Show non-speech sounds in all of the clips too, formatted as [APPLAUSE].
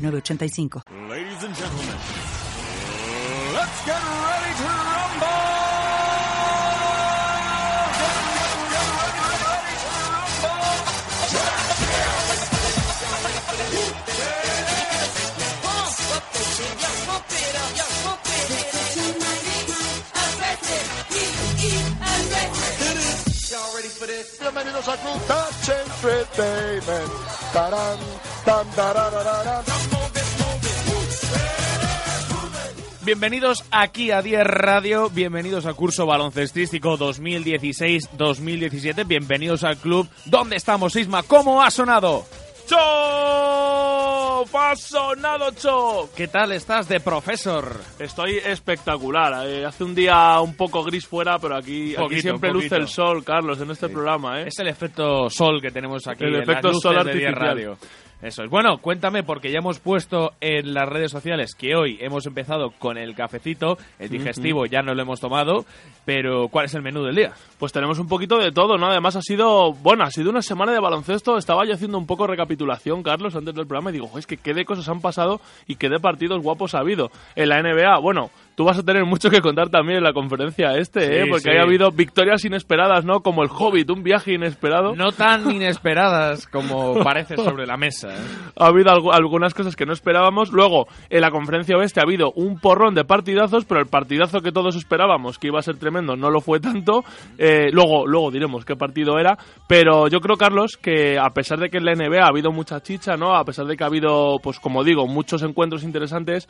906985. Ladies and gentlemen, let's get ready to rumble! Bienvenidos a Club Touch Entertainment. Tarán. Bienvenidos aquí a 10 Radio, bienvenidos al curso baloncestístico 2016-2017, bienvenidos al club. ¿Dónde estamos, Isma? ¿Cómo ha sonado? ¡Cho! ¡Ha sonado, Cho! ¿Qué tal estás de profesor? Estoy espectacular. eh, hace un día un poco gris fuera, pero aquí, aquí siempre luce el sol, Carlos, en este programa. ¿eh? Es el efecto sol que tenemos aquí El en efecto las luces sol de 10 artificial. Radio. Eso es. Bueno, cuéntame, porque ya hemos puesto en las redes sociales que hoy hemos empezado con el cafecito, el digestivo ya no lo hemos tomado, pero ¿cuál es el menú del día? Pues tenemos un poquito de todo, ¿no? Además ha sido, bueno, ha sido una semana de baloncesto. Estaba yo haciendo un poco recapitulación, Carlos, antes del programa y digo, "Jo, es que qué de cosas han pasado y qué de partidos guapos ha habido. En la NBA, bueno, tú vas a tener mucho que contar también en la conferencia este, ¿eh? Sí, Porque sí. ha habido victorias inesperadas, ¿no? Como el Hobbit, un viaje inesperado. No tan [LAUGHS] inesperadas como parece sobre la mesa. ¿eh? ha habido algu- algunas cosas que no esperábamos. Luego, en la conferencia oeste ha habido un porrón de partidazos, pero el partidazo que todos esperábamos que iba a ser tremendo no lo fue tanto. Eh, luego, luego diremos qué partido era. Pero yo creo, Carlos, que a pesar de que en la NBA ha habido mucha chicha, ¿no? A pesar de que ha habido, pues como digo, muchos encuentros interesantes,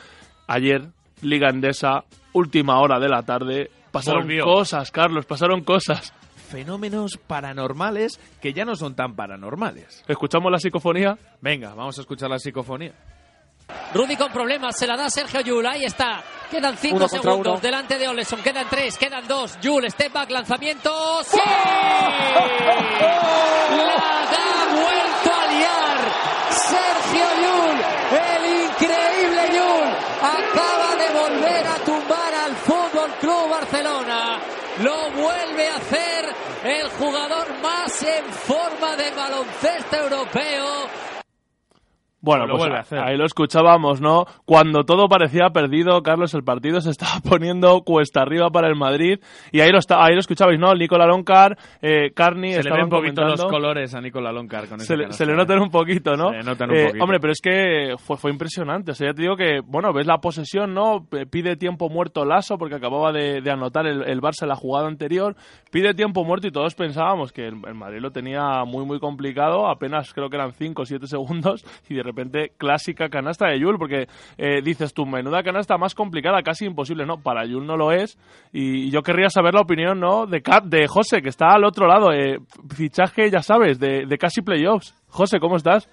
ayer, Liga Endesa, última hora de la tarde, pasaron Volvió. cosas, Carlos, pasaron cosas. Fenómenos paranormales que ya no son tan paranormales. ¿Escuchamos la psicofonía? Venga, vamos a escuchar la psicofonía. Rudy con problemas, se la da Sergio Yul, ahí está. Quedan cinco segundos uno. delante de Oleson, quedan tres, quedan dos. Yul, step back, lanzamiento. ¡Sí! [LAUGHS] La ha vuelto a liar Sergio Yul, el increíble Yul, acaba de volver a tumbar al Fútbol Club Barcelona. Lo vuelve a hacer el jugador más en forma de baloncesto europeo. Bueno, Lo pues vuelve a hacer. ahí lo escuchábamos, ¿no? Cuando todo parecía perdido, Carlos, el partido se estaba [LAUGHS] poniendo cuesta arriba para el Madrid. Y ahí lo, está, ahí lo escuchabais, ¿no? Nicola Loncar, eh, Carney, Se le ven un poquito los colores a Nicola Loncar con Se le, se le notan un poquito, ¿no? Se le notan un Eh, poquito. hombre, pero es que fue, fue impresionante. O sea, ya te digo que, bueno, ves la posesión, ¿no? Pide tiempo muerto Lasso porque acababa de, de anotar el, el Barça la jugada anterior. Pide tiempo muerto y todos pensábamos que el, el Madrid lo tenía muy, muy complicado. Apenas creo que eran 5 o 7 [LAUGHS] segundos y de repente clásica canasta de Yul porque eh, dices tú, menuda canasta más complicada, casi imposible. No, para Yul no lo es. Y yo querría saber la opinión, ¿no? De, Cap, de José, que está al otro lado. Eh, fichaje, ya sabes, de, de casi playoffs. José, ¿cómo estás?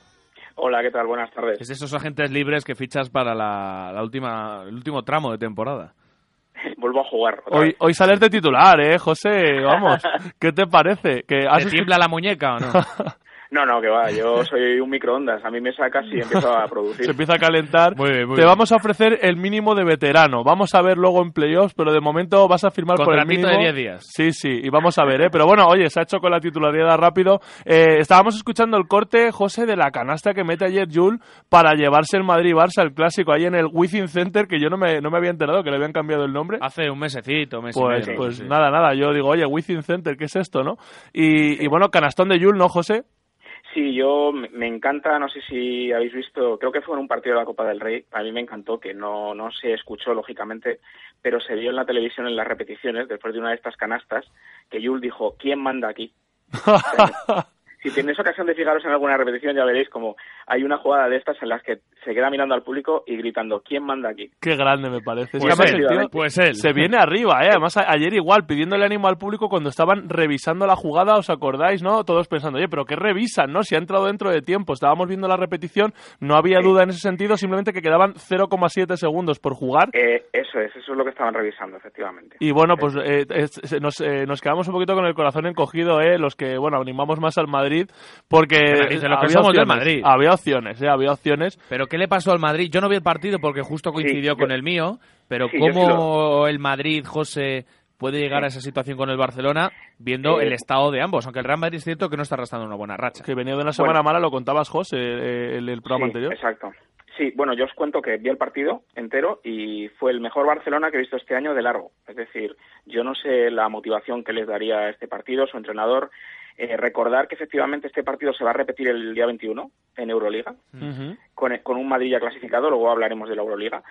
Hola, ¿qué tal? Buenas tardes. Es de esos agentes libres que fichas para la, la última, el último tramo de temporada. [LAUGHS] Vuelvo a jugar. Hoy, vez. hoy sales de titular, ¿eh, José? Vamos, [LAUGHS] ¿qué te parece? Que has ¿Te tiembla la muñeca o no? [LAUGHS] No, no, que va. Yo [LAUGHS] soy un microondas. A mí me sacas y empiezo a producir. se empieza a calentar. Muy bien, muy te bien. vamos a ofrecer el mínimo de veterano. Vamos a ver luego en playoffs, pero de momento vas a firmar por el mínimo. de 10 días. Sí, sí, y vamos a ver, ¿eh? Pero bueno, oye, se ha hecho con la titularidad rápido. Eh, estábamos escuchando el corte, José, de la canasta que mete ayer Jul para llevarse el Madrid-Barça, el clásico, ahí en el Within Center, que yo no me, no me había enterado que le habían cambiado el nombre. Hace un mesecito, mes Pues, y medio. pues sí. nada, nada. Yo digo, oye, Within Center, ¿qué es esto, no? Y, y bueno, canastón de Jul, ¿no, José? Sí, yo me encanta, no sé si habéis visto, creo que fue en un partido de la Copa del Rey, a mí me encantó, que no, no se escuchó lógicamente, pero se vio en la televisión en las repeticiones, después de una de estas canastas, que Yul dijo, ¿quién manda aquí? [LAUGHS] Si tenéis ocasión de fijaros en alguna repetición, ya veréis como hay una jugada de estas en las que se queda mirando al público y gritando, ¿quién manda aquí? Qué grande me parece. Es Pues que él, tío pues él. Se viene arriba, ¿eh? Además, ayer igual, pidiéndole ánimo al público cuando estaban revisando la jugada, ¿os acordáis, no? Todos pensando, oye, pero ¿qué revisan, no? Si ha entrado dentro de tiempo. Estábamos viendo la repetición, no había duda en ese sentido, simplemente que quedaban 0,7 segundos por jugar. Eh, eso es, eso es lo que estaban revisando, efectivamente. Y bueno, pues eh, es- nos, eh, nos quedamos un poquito con el corazón encogido, ¿eh? Los que, bueno, animamos más al Madrid, porque Dice, los que había somos del opciones, Madrid. Había opciones, ¿eh? Había opciones. Pero ¿qué le pasó al Madrid? Yo no vi el partido porque justo coincidió yo- con el mío, pero Sí, yo sí ¿cómo el Madrid, José, puede llegar a esa situación con el Barcelona viendo Eh, el estado de ambos? Aunque el Real Madrid es cierto que no está arrastrando una buena racha. Que venía de una semana Bueno. mala, lo contabas, José, eh, el, el programa Sí, anterior. Exacto. Sí, bueno, yo os cuento que vi el partido entero y fue el mejor Barcelona que he visto este año de largo. Es decir, yo no sé la motivación que les daría a este partido, su entrenador. Eh, recordar que efectivamente este partido se va a repetir el día 21 en Euroliga, con, con un Madrid ya clasificado, luego hablaremos de la Euroliga.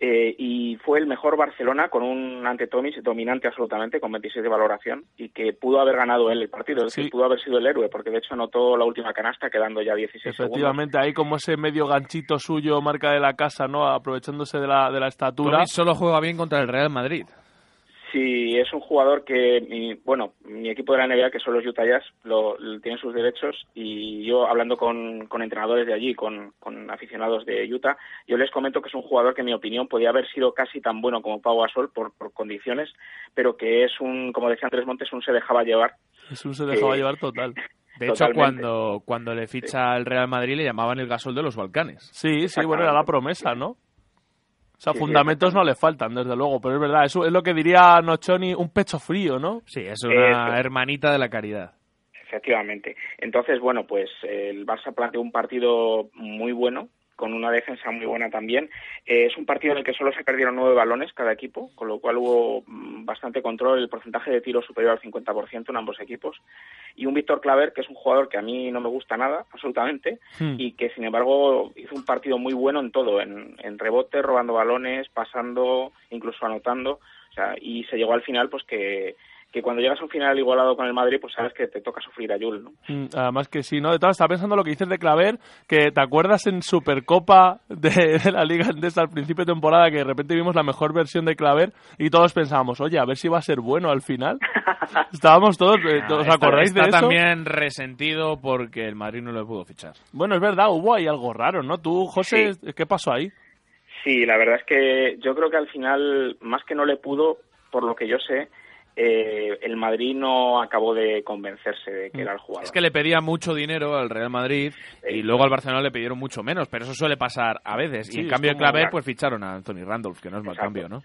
Eh, y fue el mejor Barcelona con un ante Tomic dominante absolutamente, con 26 de valoración, y que pudo haber ganado él el partido, es Sí. decir, pudo haber sido el héroe, porque de hecho anotó la última canasta quedando ya 16 segundos. Efectivamente, ahí como ese medio ganchito suyo, marca de la casa, ¿no? Aprovechándose de la, de la estatura. Tomic solo juega bien contra el Real Madrid. Sí, es un jugador que, mi- bueno, mi equipo de la NBA, que son los Utah Jazz, lo, lo- tienen sus derechos y yo hablando con, con entrenadores de allí, con, con aficionados de Utah, yo les comento que es un jugador que en mi opinión podía haber sido casi tan bueno como Pau Gasol por, por condiciones, pero que es un, como decía Andrés Montes, un se dejaba llevar. Jesús se dejaba Sí. llevar total. De hecho, Totalmente. cuando, cuando le ficha al Real Madrid le llamaban el gasol de los Balcanes. Sí, sí, bueno, era la promesa, ¿no? O sea, Sí, sí, fundamentos no le faltan, desde luego, pero es verdad, eso es lo que diría Nochoni, un pecho frío, ¿no? Sí, es una Eso. hermanita de la caridad. Efectivamente. Entonces, bueno, pues el Barça planteó un partido muy bueno, con una defensa muy buena también. Eh, es un partido en el que solo se perdieron nueve balones cada equipo, con lo cual hubo mm, bastante control, el porcentaje de tiro superior al 50% en ambos equipos. Y un Víctor Claver, que es un jugador que a mí no me gusta nada, absolutamente, Hmm. y que sin embargo hizo un partido muy bueno en todo, en, en rebote, robando balones, pasando, incluso anotando. O sea, y se llegó al final, pues que, que cuando llegas a un final igualado con el Madrid, pues sabes que te toca sufrir a Yul, ¿no? Mm, Además que sí, ¿no? De todas, estaba pensando lo que dices de Claver, que te acuerdas en Supercopa de, de la Liga Andesa al principio de temporada que de repente vimos la mejor versión de Claver y todos pensábamos, oye, a ver si va a ser bueno al final. [LAUGHS] Estábamos todos, eh, ¿os Está- acordáis de está eso? también resentido porque el Madrid no le pudo fichar. Bueno, es verdad, hubo ahí algo raro, ¿no? Tú, José, ¿qué pasó ahí? Sí, la verdad es que yo creo que al final, más que no le pudo, por lo que yo sé, eh, el Madrid no acabó de convencerse de que era el jugador. Es que le pedía mucho dinero al Real Madrid y luego al Barcelona le pidieron mucho menos, pero eso suele pasar a veces. Sí, y en cambio, como- Claver, pues ficharon a Anthony Randolph, que no es mal Exacto. cambio, ¿no?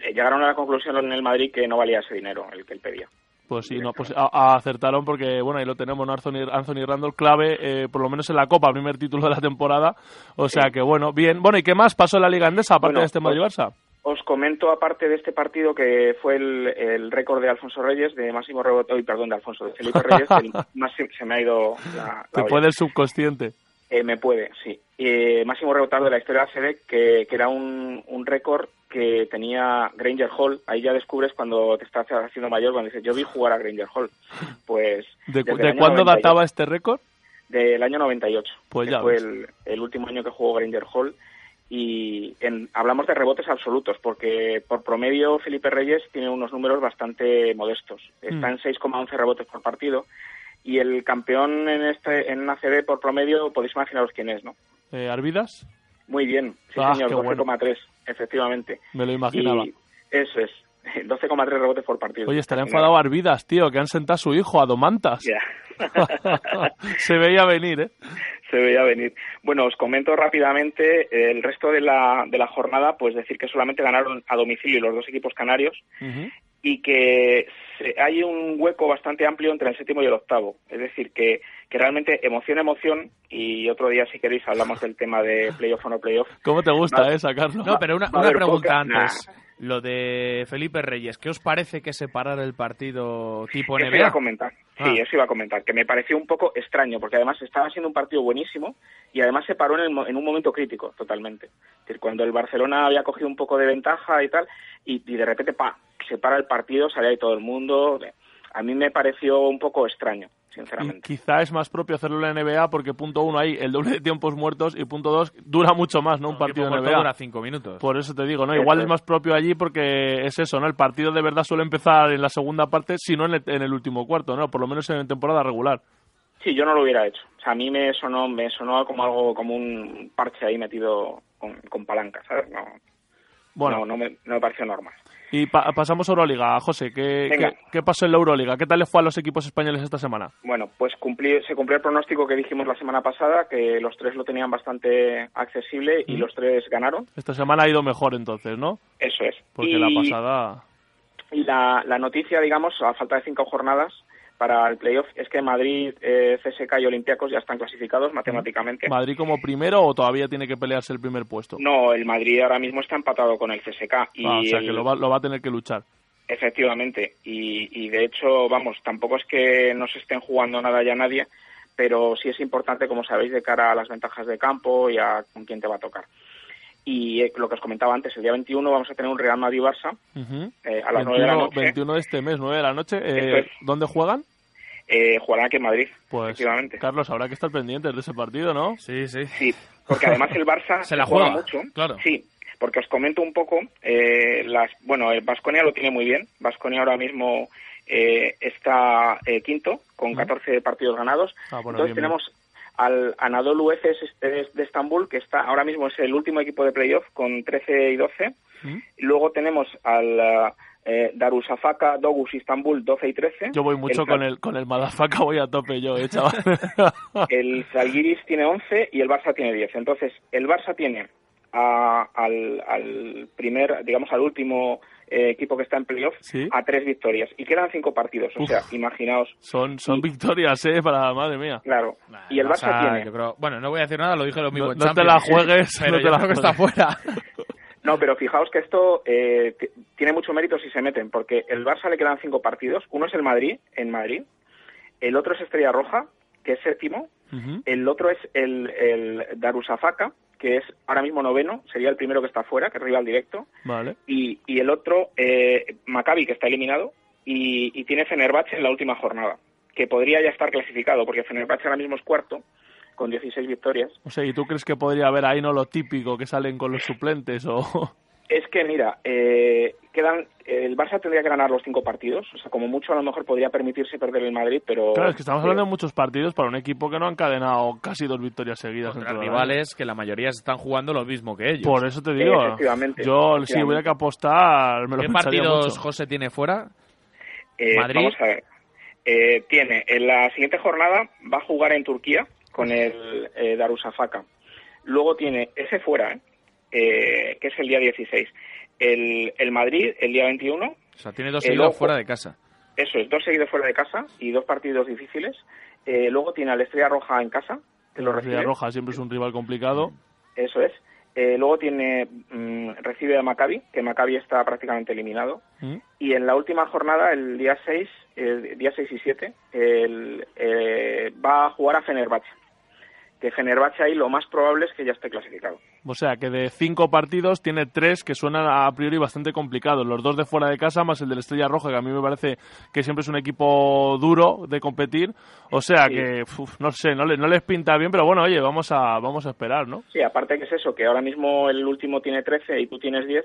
Eh, Llegaron a la conclusión en el Madrid que no valía ese dinero, el que él pedía. Pues sí, no, pues a- a- acertaron porque, bueno, ahí lo tenemos, ¿no? Anthony, Anthony Randall clave, eh, por lo menos en la Copa, primer título de la temporada. O sea que, bueno, bien. Bueno, ¿y qué más pasó en la Liga Andesa, aparte Bueno, de este pues- Madrid-Barça? Os comento, aparte de este partido, que fue el, el récord de Alfonso Reyes, de máximo rebote, uy, perdón, de Alfonso, de Felipe Reyes, el [LAUGHS] máximo- se me ha ido la, la Te olla. puede el subconsciente. Eh, me puede, sí. Eh, máximo rebotador de la historia de la que, que era un, un récord que tenía Granger Hall. Ahí ya descubres cuando te estás haciendo mayor, cuando dices, yo vi jugar a Granger Hall. Pues. ¿De, cuándo 98, databa este récord? Del año 98. Pues que ya fue el último año que jugó Granger Hall. Y en- hablamos de rebotes absolutos, porque por promedio Felipe Reyes tiene unos números bastante modestos. Está Mm. en 6,11 rebotes por partido. Y el campeón en este en ACB por promedio, podéis imaginaros quién es, ¿no? Eh, ¿Arvidas? Muy bien, sí Ah, señor, qué bueno. 12,3, efectivamente. Me lo imaginaba. Y eso es, [LAUGHS] 12,3 rebotes por partido. Oye, estará enfadado Arvidas, tío, que han sentado a su hijo, a Domantas. Ya. [LAUGHS] Se veía venir, ¿eh? Se veía venir. Bueno, os comento rápidamente el resto de la, de la jornada, pues decir que solamente ganaron a domicilio los dos equipos canarios y que se- hay un hueco bastante amplio entre el séptimo y el octavo. Es decir, que, que realmente emoción, emoción, y otro día si queréis hablamos del tema de [LAUGHS] playoff o no playoff. ¿Cómo te gusta, No. eh, sacarlo? No, pero una, una pregunta poca- antes. Nah. Lo de Felipe Reyes, ¿qué os parece que separar el partido tipo Eso iba a NBA? comentar. Sí, Ah. eso iba a comentar, que me pareció un poco extraño, porque además estaba siendo un partido buenísimo y además se paró en, el en un momento crítico, totalmente. Es decir, cuando el Barcelona había cogido un poco de ventaja y tal, y, y de repente, pa, se para el partido, sale ahí todo el mundo. A mí me pareció un poco extraño. Sinceramente. quizá es más propio hacerlo en la NBA porque punto uno hay el doble de tiempos muertos y punto dos dura mucho más, ¿no? Un partido de NBA. dura cinco minutos. Por eso te digo, ¿no? Igual es es. más propio allí porque es eso, ¿no? El partido de verdad suele empezar en la segunda parte, si no en el, en el último cuarto, ¿no? Por lo menos en temporada regular. Sí, yo no lo hubiera hecho. O sea, a mí me sonó, me sonó como algo, como un parche ahí metido con, con palanca, ¿sabes? No, Bueno, no, no me, no me pareció normal. y pa- pasamos a Euroliga. José, ¿qué, qué, qué pasó en la Euroliga? ¿Qué tal le fue a los equipos españoles esta semana? Bueno, pues cumplí- se cumplió el pronóstico que dijimos la semana pasada, que los tres lo tenían bastante accesible y ¿Mm? los tres ganaron. Esta semana ha ido mejor entonces, ¿no? Eso es. Porque y, la pasada... y la, la noticia, digamos, a falta de cinco jornadas para el playoff, es que Madrid, eh, CSK y Olympiacos ya están clasificados matemáticamente. ¿Madrid como primero o todavía tiene que pelearse el primer puesto? No, el Madrid ahora mismo está empatado con el CSK. Y Ah, o sea el- que lo va, lo va a tener que luchar. Efectivamente, y, y de hecho, vamos, tampoco es que no se estén jugando nada ya nadie, pero sí es importante, como sabéis, de cara a las ventajas de campo y a con quién te va a tocar. Y eh, lo que os comentaba antes, el día 21 vamos a tener un Real Madrid-Barça eh, a las 9 de la 21, noche. 21 de este mes, 9 de la noche. Eh, es. ¿Dónde juegan? Eh, jugarán aquí en Madrid, Pues, efectivamente. Carlos, habrá que estar pendientes de ese partido, ¿no? Sí, sí. Sí, porque además el Barça [LAUGHS] Se la juega, juega, mucho. claro. Sí, porque os comento un poco, eh, las, bueno, el Vasconia lo tiene muy bien. Vasconia ahora mismo eh, está eh, quinto con 14 partidos ganados. Ah, bueno, Entonces bien, tenemos al Anadolu Efes de, de Estambul, que está ahora mismo es el último equipo de playoff con 13 y 12. ¿Mm? Y luego tenemos al eh, Darussafaka Dogus Istanbul 12 y 13. Yo voy mucho El con el con el Madafaka, voy a tope yo, eh, chaval. [LAUGHS] El Zalgiris tiene 11 y el Barça tiene 10. Entonces, el Barça tiene a- al, al primer, digamos, al último eh, equipo que está en playoff Sí. a tres victorias. Y quedan cinco partidos. O Uf. sea, imaginaos. son son Y- victorias, eh, para madre mía. Claro. y el Barça tiene. yo creo- bueno, no voy a decir nada, lo dije lo mismo No- en no te la juegues, [LAUGHS] pero no te yo la creo que está juegues. fuera. [LAUGHS] No, pero fijaos que esto eh, tiene mucho mérito si se meten, porque el Barça le quedan cinco partidos. Uno es el Madrid, en Madrid. El otro es Estrella Roja, que es séptimo. El otro es el, el Darussafaka, que es ahora mismo noveno. Sería el primero que está fuera, que es rival directo. Vale. y, y el otro, eh, Maccabi, que está eliminado, y, y tiene Fenerbahce en la última jornada, que podría ya estar clasificado, porque Fenerbahce ahora mismo es cuarto, con 16 victorias. O sea, ¿y tú crees que podría haber ahí no lo típico que salen con los suplentes o Es que, mira, eh, quedan el Barça tendría que ganar los cinco partidos, o sea, como mucho a lo mejor podría permitirse perder el Madrid, pero... Claro, es que estamos hablando de muchos partidos para un equipo que no ha encadenado casi dos victorias seguidas Contra entre rivales que la mayoría están jugando lo mismo que ellos. Por eso te digo. Efectivamente, Yo si efectivamente. hubiera que apostar, me lo ¿Qué partidos mucho. José tiene fuera? Eh, Madrid. Vamos a ver. Eh, tiene, en la siguiente jornada va a jugar en Turquía con el eh, Darussafaka. Luego tiene ese fuera, ¿eh? Eh, que es el día 16. El, el Madrid, el día 21. O sea, tiene dos seguidos fuera de casa. Eso es, dos seguidos fuera de casa y dos partidos difíciles. Eh, luego tiene al Estrella Roja en casa, que lo La Estrella recibe. Roja siempre es un rival complicado. Eso es. Eh, luego tiene mm, recibe a Maccabi, que Maccabi está prácticamente eliminado. ¿Mm? Y en la última jornada, el día 6, el día 6 y 7, el, eh, va a jugar a Fenerbahce. Que Fenerbahce ahí lo más probable es que ya esté clasificado. O sea, que de cinco partidos tiene tres que suenan a priori bastante complicados. Los dos de fuera de casa, más el del Estrella Roja, que a mí me parece que siempre es un equipo duro de competir. O sea, Sí. que, uf, no sé, no, le- no les pinta bien, pero bueno, oye, vamos a, vamos a esperar, ¿no? Sí, aparte que es eso, que ahora mismo el último tiene 13 y tú tienes 10.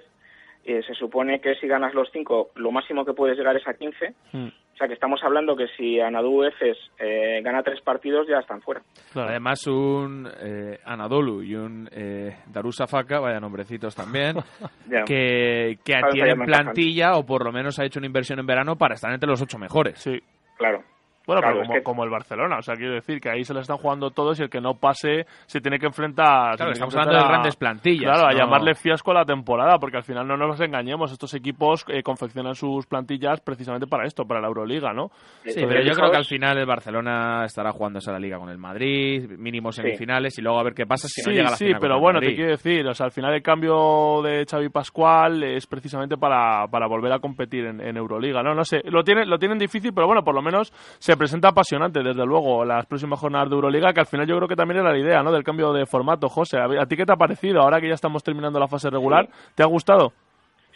Eh, se supone que si ganas los 5, lo máximo que puedes llegar es a 15. Mm, O sea que estamos hablando que si Anadolu Efes eh, gana tres partidos, ya están fuera. claro. Además, un eh, Anadolu y un eh, Darussafaka, vaya nombrecitos también, [LAUGHS] que, que tienen plantilla o por lo menos ha hecho una inversión en verano para estar entre los ocho mejores. Sí. Claro. Bueno, Claro, pero es como, que- como el Barcelona, o sea, quiero decir que ahí se la están jugando todos y el que no pase se tiene que enfrentar. Claro, estamos enfrentar hablando de a- grandes plantillas. Claro, a ¿no? llamarle fiasco a la temporada, porque al final no nos engañemos, estos equipos eh, confeccionan sus plantillas precisamente para esto, para la Euroliga, ¿no? Sí, Entonces, pero yo creo que al final el Barcelona estará jugándose la liga con el Madrid, mínimo semifinales y luego a ver qué pasa si no sí, llega a la sí, final pero bueno, te quiero decir, o sea, al final el cambio de Xavi Pascual es precisamente para, para volver a competir en, en Euroliga, ¿no? No sé, lo tienen, lo tienen difícil, pero bueno, por lo menos se presenta apasionante, desde luego, las próximas jornadas de Euroliga, que al final yo creo que también era la idea, ¿no? Del cambio de formato, José. ¿A, ti qué te ha parecido ahora que ya estamos terminando la fase regular? ¿Te ha gustado?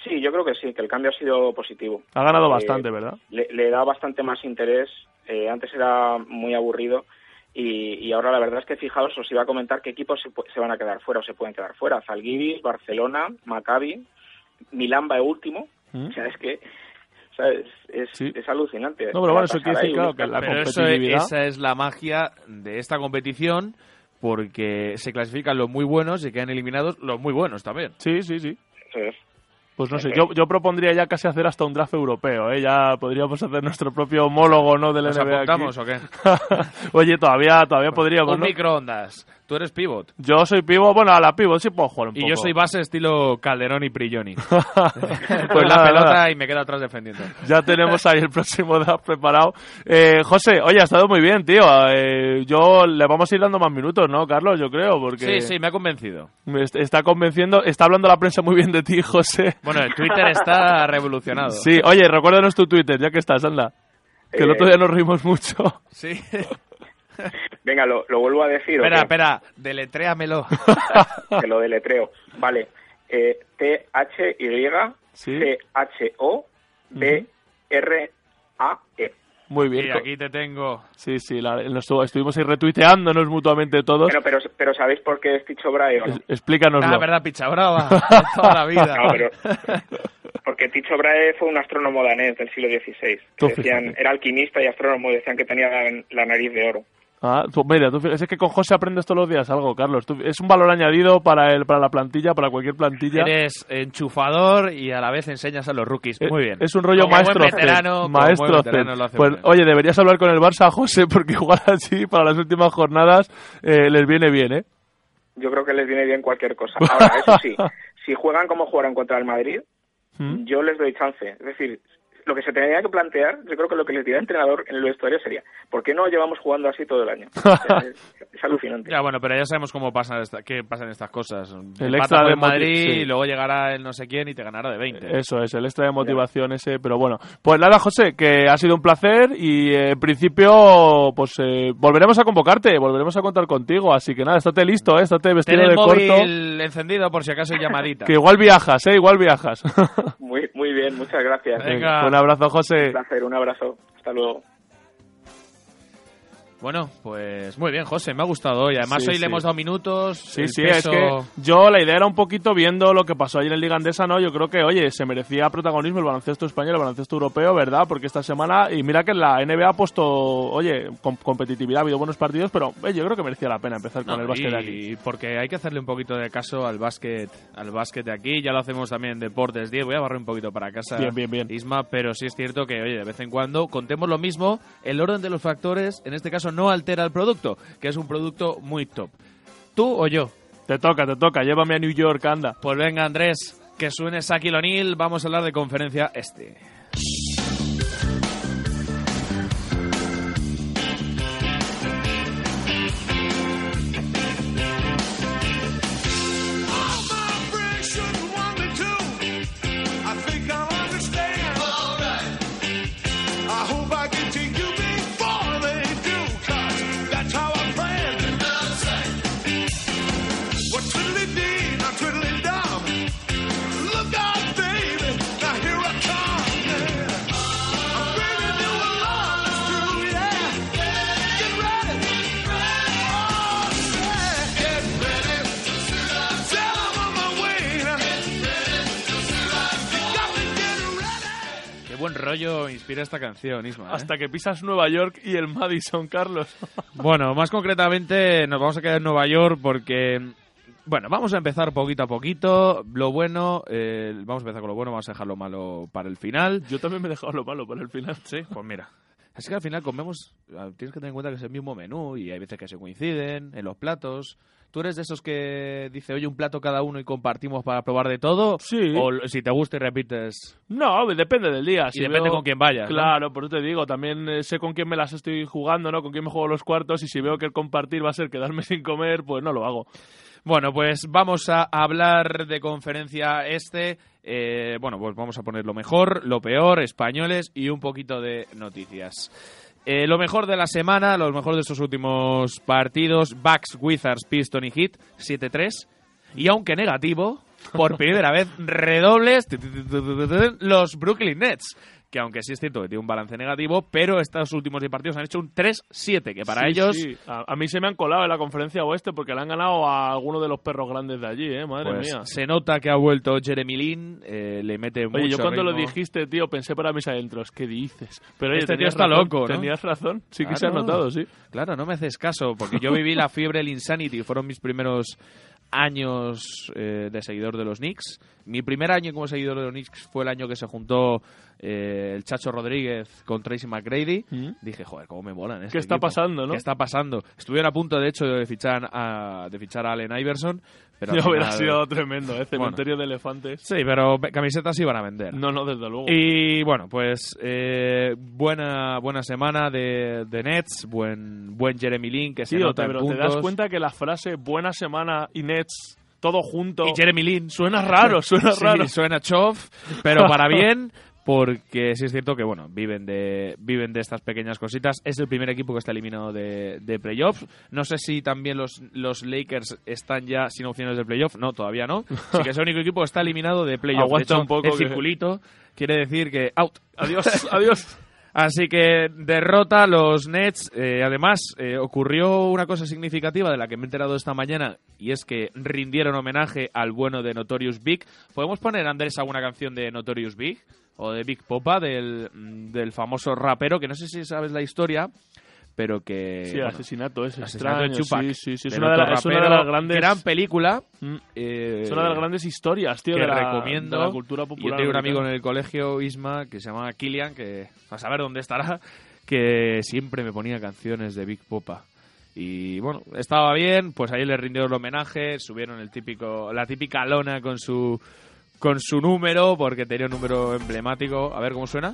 Sí, yo creo que sí, que el cambio ha sido positivo. Ha ganado Eh, bastante, ¿verdad? Le, le da bastante más interés Eh, antes era muy aburrido y, y ahora la verdad es que fijaos, os iba a comentar qué equipos se, van a quedar fuera o se pueden quedar fuera. Zalgiris, Barcelona, Maccabi, Milán va de último. ¿Mm? O sea, es que es, es, Sí. es alucinante. No, pero bueno, eso quiere decir, claro, que la Pero eso, esa es la magia de esta competición porque se clasifican los muy buenos y quedan eliminados los muy buenos también. Sí, sí, sí. Es. Pues no sé, yo, yo propondría ya casi hacer hasta un draft europeo, ¿eh? Ya podríamos hacer nuestro propio homólogo, ¿no? Del ¿Nos NBA aquí. o qué? [LAUGHS] Oye, todavía, todavía podríamos, Un ¿no? microondas. Tú eres pivot. Yo soy pivo, bueno, a la pivot sí puedo jugar un Y poco. yo soy base estilo Calderón y Prigioni. [LAUGHS] pues la nada, pelota nada. y me quedo atrás defendiendo. Ya tenemos ahí el próximo draft preparado. Eh, José, oye, ha estado muy bien, tío. Eh, yo le vamos a ir dando más minutos, ¿no, Carlos? Yo creo, porque Sí, sí, me ha convencido. me est- está convenciendo, está hablando la prensa muy bien de ti, José. Bueno, el Twitter está revolucionado. Sí, oye, recuérdanos tu Twitter, ya que estás, anda. Que el Eh, otro día nos reímos mucho. Sí. [LAUGHS] [LAUGHS] Venga, lo, lo vuelvo a decir. ¿o espera, espera, deletréamelo. [LAUGHS] que lo deletreo. Vale. Eh, Sí. T-H-O-C-H-O-B-R-A-E. Muy bien. Y aquí te tengo. Sí, sí, la- nos estu- estuvimos ahí retuiteándonos mutuamente todos. Pero, pero, pero ¿sabéis por qué es Ticho Brahe o no? Es- explícanoslo. Ah, verdad, picha brava. [LAUGHS] Toda la vida. No, pero- porque Ticho Brahe fue un astrónomo danés del siglo XVI. Decían, era alquimista y astrónomo, decían que tenía la, la nariz de oro. Ah, tú- mira, tú es que con José aprendes todos los días algo, Carlos. Tú- es un valor añadido para el, para la plantilla, para cualquier plantilla. Eres enchufador y a la vez enseñas a los rookies. Eh, Muy bien. Es un rollo Como buen maestro. Veterano, como maestro buen Zen. veterano lo hace Pues, oye, deberías hablar con el Barça, [LAUGHS] José, porque igual así para las últimas jornadas eh, les viene bien, ¿eh? Yo creo que les viene bien cualquier cosa. Ahora, eso sí, [LAUGHS] si juegan como jugaron contra el Madrid, ¿Mm? yo les doy chance. Es decir, lo que se tendría que plantear, yo creo que lo que les diría el entrenador en el vestuario sería, ¿por qué no llevamos jugando así todo el año? [LAUGHS] es, es alucinante. Ya, bueno, pero ya sabemos cómo pasan esta, qué pasan estas cosas. El extra de Madrid sí. y luego llegará el no sé quién y te ganará de 20. Eso es, el extra de motivación ese, pero bueno. Pues nada, José, que ha sido un placer y eh, en principio, pues eh, volveremos a convocarte, volveremos a contar contigo, así que nada, estate listo, ¿eh? estate Ten vestido el de móvil corto, encendido por si acaso hay llamadita. que igual viajas, ¿eh? Igual viajas. [LAUGHS] Muy, muy bien, muchas gracias. Venga. un abrazo, José. Un placer, un abrazo. Hasta luego. Bueno, pues muy bien, José, me ha gustado hoy. Además, Sí, hoy sí. le hemos dado minutos. Sí, sí, peso- es que yo la idea era un poquito viendo lo que pasó ayer en Liga Andesa, ¿no? Yo creo que, oye, se merecía protagonismo el baloncesto español, el baloncesto europeo, ¿verdad? Porque esta semana, y mira que la NBA ha puesto, oye, com- competitividad, ha habido buenos partidos, pero eh, yo creo que merecía la pena empezar con el básquet y, de aquí. porque hay que hacerle un poquito de caso al básquet, al básquet de aquí. Ya lo hacemos también en Deportes 10. Voy a barrer un poquito para casa, Bien, bien, bien. Isma, pero sí es cierto que, oye, de vez en cuando contemos lo mismo. El orden de los factores, en este caso, no altera el producto, que es un producto muy top. ¿Tú o yo? Te toca, te toca, llévame a New York, anda. Pues venga, Andrés, que suene Saki O'Neal. Vamos a hablar de conferencia este. Esta canción, Isma. ¿eh? Hasta que pisas Nueva York y el Madison, Carlos. [LAUGHS] Bueno, más concretamente nos vamos a quedar en Nueva York porque, bueno, vamos a empezar poquito a poquito. Lo bueno, eh, vamos a empezar con lo bueno, vamos a dejar lo malo para el final. Yo también me he dejado lo malo para el final. Sí, pues mira. Es que al final comemos, tienes que tener en cuenta que es el mismo menú y hay veces que se coinciden en los platos. ¿Tú eres de esos que dice, oye, un plato cada uno y compartimos para probar de todo? Sí. O si te gusta y repites. No, depende del día. y depende veo- con quién vayas. ¿no? Claro, por eso te digo, también eh, sé con quién me las estoy jugando, ¿no? Con quién me juego los cuartos y si veo que el compartir va a ser quedarme [LAUGHS] sin comer, pues no lo hago. Bueno, pues vamos a hablar de conferencia este. Eh, bueno, pues vamos a poner lo mejor, lo peor, españoles y un poquito de noticias. Eh, lo mejor de la semana, lo mejor de estos últimos partidos, Bucks, Wizards, Piston y Heat, 7-3. Y aunque negativo, por [LAUGHS] primera vez, redobles, los Brooklyn Nets, que aunque sí es cierto que tiene un balance negativo, pero estos últimos 10 partidos han hecho un 3-7, que para Sí, ellos sí. A, a mí se me han colado en la conferencia oeste porque le han ganado a alguno de los perros grandes de allí, ¿eh? Madre pues, mía. se nota que ha vuelto Jeremy Lin, eh, le mete mucho Oye, yo cuando lo dijiste, tío, pensé para mis adentros, ¿qué dices? Pero oye, Este tío está razón, loco, ¿no? Tenías razón, sí que se ha notado, sí. Claro, no me haces caso, porque yo viví la fiebre del Insanity, fueron mis primeros años eh, de seguidor de los Knicks. Mi primer año como seguidor de los Knicks fue el año que se juntó eh, el Chacho Rodríguez con Tracy McGrady. ¿Mm? Dije, joder, cómo me molan. este ¿Qué está equipo. pasando, no? ¿Qué está pasando? Estuvieron a punto, de hecho, de fichar a, de fichar a Allen Iverson, pero Ya hubiera sido tremendo, ¿eh? Cementerio de elefantes. Sí, pero camisetas iban a vender. No, no, desde luego. Y bueno, pues eh, buena buena semana de, de Nets, buen buen Jeremy Lin que se Tío, nota en pero te das cuenta que la frase buena semana y Nets, todo junto, y Jeremy Lin suena raro, suena [LAUGHS] Sí, raro. suena chof, pero para [LAUGHS] bien porque sí es cierto que bueno viven de viven de estas pequeñas cositas es el primer equipo que está eliminado de, de playoffs no sé si también los, los Lakers están ya sin opciones de playoff no todavía no sí que es el único equipo que está eliminado de playoff Aguanta De hecho, un poco el que- circulito quiere decir que out Adiós, adiós. Así que derrota los Nets. Eh, además, eh, ocurrió una cosa significativa de la que me he enterado esta mañana y es que rindieron homenaje al bueno de Notorious Big. ¿Podemos poner, Andrés, alguna canción de Notorious Big? O de Big Popa, del, del famoso rapero, que no sé si sabes la historia, pero que... Sí, el bueno, asesinato es Asesinato de extraño. Tupac. Sí, sí, sí. Es una de, la- es una de las grandes... Gran película. Mm. eh, Es una de las grandes historias, tío, que de la, recomiendo. de la cultura Yo popular. tengo un amigo en el colegio, Isma, que se llama Kilian, que a saber dónde estará, que siempre me ponía canciones de Big Popa. Y bueno, estaba bien, pues ahí le rindieron el homenaje, subieron el típico, la típica lona con su con su número, porque tenía un número emblemático. A ver cómo suena.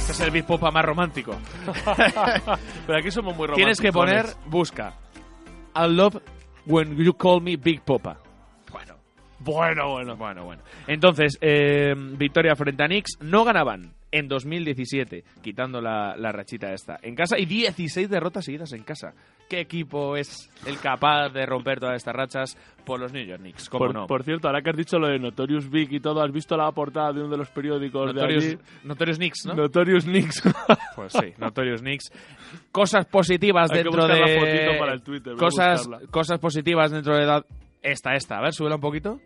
Este es el Big Popa más romántico. [LAUGHS] Pero aquí somos muy románticos. Tienes que poner, busca, I love when you call me Big Popa. Bueno, Bueno, bueno. bueno, bueno. Entonces, eh, victoria frente a Knicks. No ganaban en 2017, quitando la, la rachita esta, en casa y 16 derrotas seguidas en casa. ¿Qué equipo es el capaz de romper todas estas rachas por los New York Knicks? ¿Cómo Por, no? por cierto, ahora que has dicho lo de Notorious Big y todo, ¿has visto la portada de uno de los periódicos de Notorious, allí? Notorious Knicks, ¿no? Notorious Knicks. [LAUGHS] Pues sí, Notorious Knicks. Cosas positivas Hay que dentro buscar de. la fotito para el Twitter, Cosas, cosas positivas dentro de edad. Esta, esta. A ver, súbela un poquito.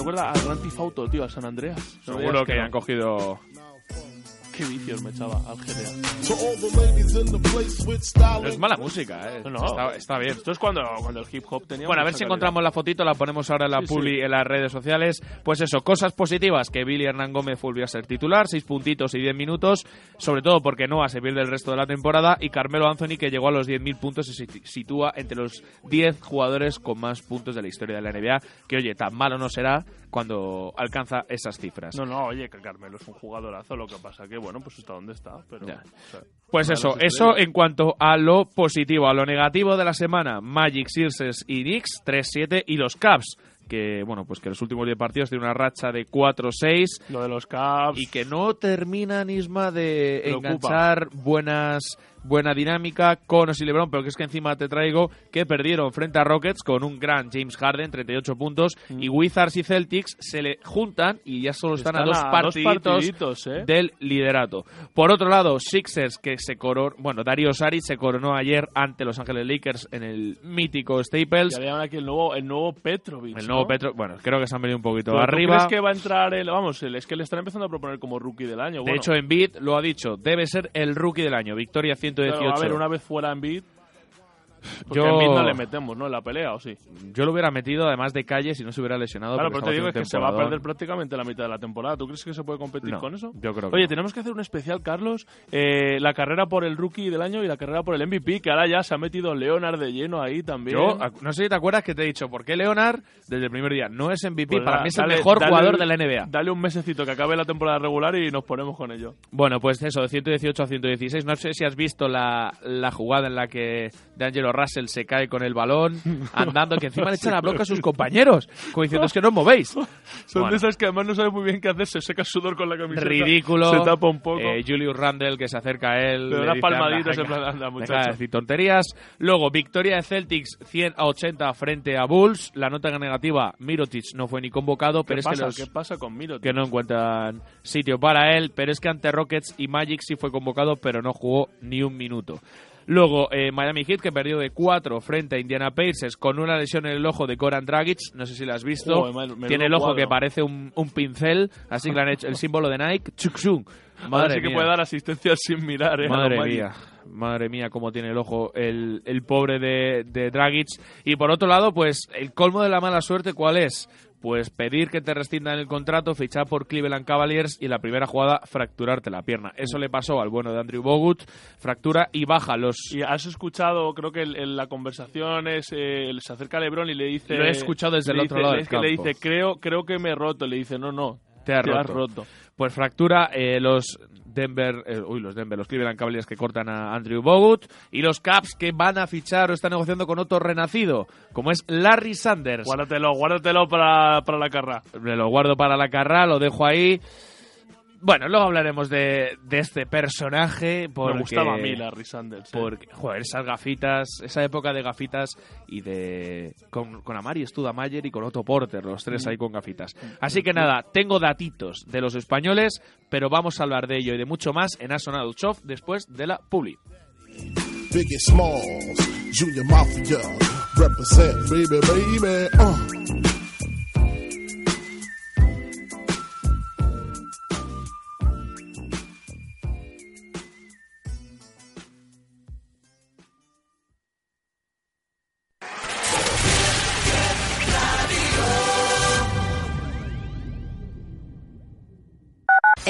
¿Te recuerda al Gran Tifauto, tío, al San Andreas? Seguro que han cogido. Qué vicios me echaba al GTA. No es mala música, ¿eh? No. Está, está bien. Esto es cuando, cuando el hip hop tenía Bueno, a ver si calidad. encontramos la fotito, la ponemos ahora en la Sí, publi sí. en las redes sociales. Pues eso, cosas positivas, que Billy Hernán Gómez volvió a ser titular, seis puntitos y 10 minutos, sobre todo porque Noah se pierde el resto de la temporada, y Carmelo Anthony, que llegó a los 10.000 puntos y se sit- sitúa entre los 10 jugadores con más puntos de la historia de la NBA, que oye, tan malo no será cuando alcanza esas cifras. No, no, oye, que Carmelo es un jugadorazo, lo que pasa que, bueno, pues está donde está, pero... Ya. o sea, Pues eso, eso en cuanto a lo positivo, a lo negativo de la semana, Magic, Sixers y Knicks 3-7 y los Cavs, que bueno, pues que los últimos 10 partidos tienen una racha de 4-6 Lo de los Cavs... y que no terminan Isma de enganchar buenas buena dinámica con y LeBron, pero que es que encima te traigo que perdieron frente a Rockets con un gran James Harden, 38 puntos, y Wizards y Celtics se le juntan y ya solo están, a dos partiditos, partiditos, ¿eh? del liderato. Por otro lado, Sixers que se coronó, bueno, Dario Saric se coronó ayer ante Los Ángeles Lakers en el mítico Staples. Ya le llaman aquí el nuevo, el nuevo Petrovic, El nuevo ¿no? Petro, bueno, creo que se han venido un poquito Pero ¿tú arriba. crees que va a entrar el... Vamos, el- es que le están empezando a proponer como rookie del año. De hecho, Embiid lo ha dicho, debe ser el rookie del año. Victoria 118. pero, a ver, una vez fuera en beat... Porque Yo- no le metemos, ¿no? En la pelea, ¿o sí? Yo lo hubiera metido además de calle si no se hubiera lesionado. Claro, pero te digo es que se va a perder prácticamente la mitad de la temporada. ¿Tú crees que se puede competir No, con eso? yo creo que Oye, no. tenemos que hacer un especial, Carlos. eh, la carrera por el rookie del año y la carrera por el MVP, que ahora ya se ha metido Leonard de lleno ahí también. Yo, a- no sé si te acuerdas que te he dicho, ¿por qué Leonard desde el primer día no es MVP? Pues Para da- mí es el mejor dale- jugador de la NBA. Dale un mesecito que acabe la temporada regular y nos ponemos con ello. Bueno, pues eso, de 118 a 116. No sé si has visto la, la jugada en la que D'Angelo pero Russell se cae con el balón [LAUGHS] andando, que encima le echan la bronca a sus [LAUGHS] compañeros, como diciendo es que no os movéis. [LAUGHS] Son Bueno. de esas que además no saben muy bien qué hacer, se seca el sudor con la camiseta. Ridículo. Se tapa un poco. Eh, Julius Randle que se acerca a él. Le da le palmaditas "Anda, en plan, anda, muchacho". de decir tonterías. Luego, victoria de Celtics 100 a 80 frente a Bulls. La nota negativa, Mirotic no fue ni convocado, ¿Qué pero es pasa? que los ¿Qué pasa con Miro? que no encuentran sitio para él, pero es que ante Rockets y Magic sí fue convocado, pero no jugó ni un minuto. Luego, eh, Miami Heat, que perdió de 4 frente a Indiana Pacers con una lesión en el ojo de Goran Dragic. No sé si la has visto. Joder, Tiene el ojo cuadro. que parece un, un pincel, así que le han hecho el símbolo de Nike. Chuk. Ahora Madre sí que puede dar asistencia sin mirar, ¿eh? Madre mía, madre mía, cómo tiene el ojo el, el pobre de, de Dragic. Y por otro lado, pues el colmo de la mala suerte, ¿cuál es? Pues pedir que te rescindan el contrato, fichar por Cleveland Cavaliers y la primera jugada fracturarte la pierna. Eso le pasó al bueno de Andrew Bogut, fractura y baja los... Y has escuchado, creo que en, la conversación es, eh, se acerca a LeBron y le dice... Lo he escuchado desde el otro lado del es que le dice, creo, creo que me he roto. Le dice, no, no, Te has has roto. roto. Pues fractura eh, los Denver, eh, uy, los Denver, los Cleveland Cavaliers que cortan a Andrew Bogut y los Caps que van a fichar o están negociando con otro renacido, como es Larry Sanders. Guárdatelo, guárdatelo para, para la carrera. Me lo guardo para la carrera, lo dejo ahí. Bueno, luego hablaremos de, de este personaje. Porque, Me gustaba a mí Larry Sanders. ¿eh? Porque, joder, esas gafitas, esa época de gafitas y de. con, con Amari Studamayer y con Otto Porter, los tres ahí con gafitas. Así que nada, tengo datitos de los españoles, pero vamos a hablar de ello y de mucho más en Asonado Chof después de la Publi. Biggie Smalls, Junior Mafia, represent, baby, baby. Uh.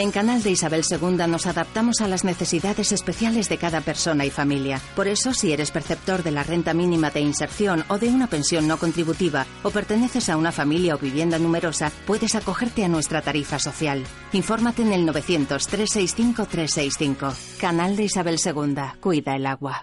En Canal de Isabel II nos adaptamos a las necesidades especiales de cada persona y familia. Por eso, si eres perceptor de la renta mínima de inserción o de una pensión no contributiva o perteneces a una familia o vivienda numerosa, puedes acogerte a nuestra tarifa social. Infórmate en el 900-365-365. Canal de Isabel II. Cuida el agua.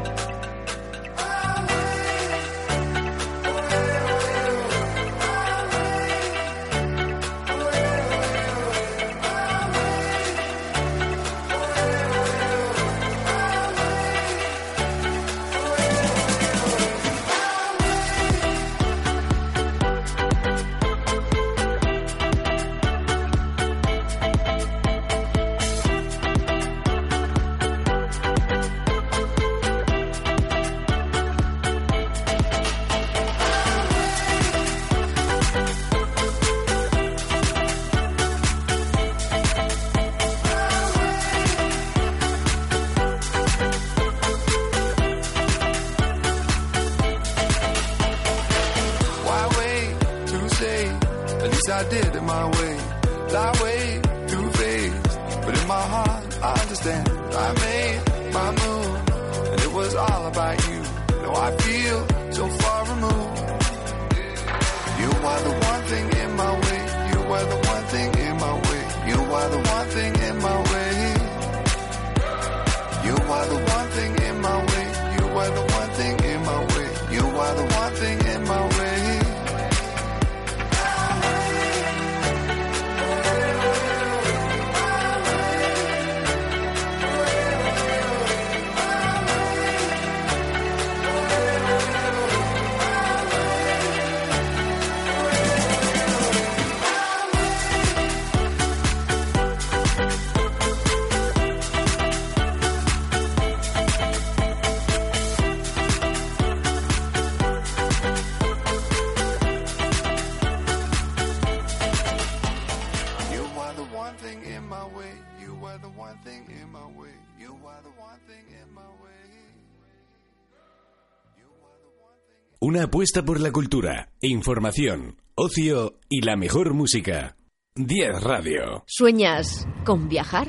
Apuesta por la cultura, información, ocio y la mejor música. 10 Radio. ¿Sueñas con viajar?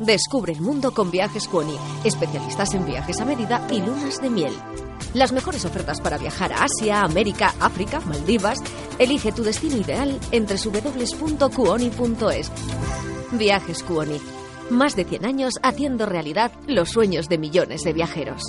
Descubre el mundo con Viajes Cuoni, especialistas en viajes a medida y lunas de miel. Las mejores ofertas para viajar a Asia, América, África, Maldivas. Elige tu destino ideal entre www.cuoni.es. Viajes Cuoni. Más de 100 años haciendo realidad los sueños de millones de viajeros.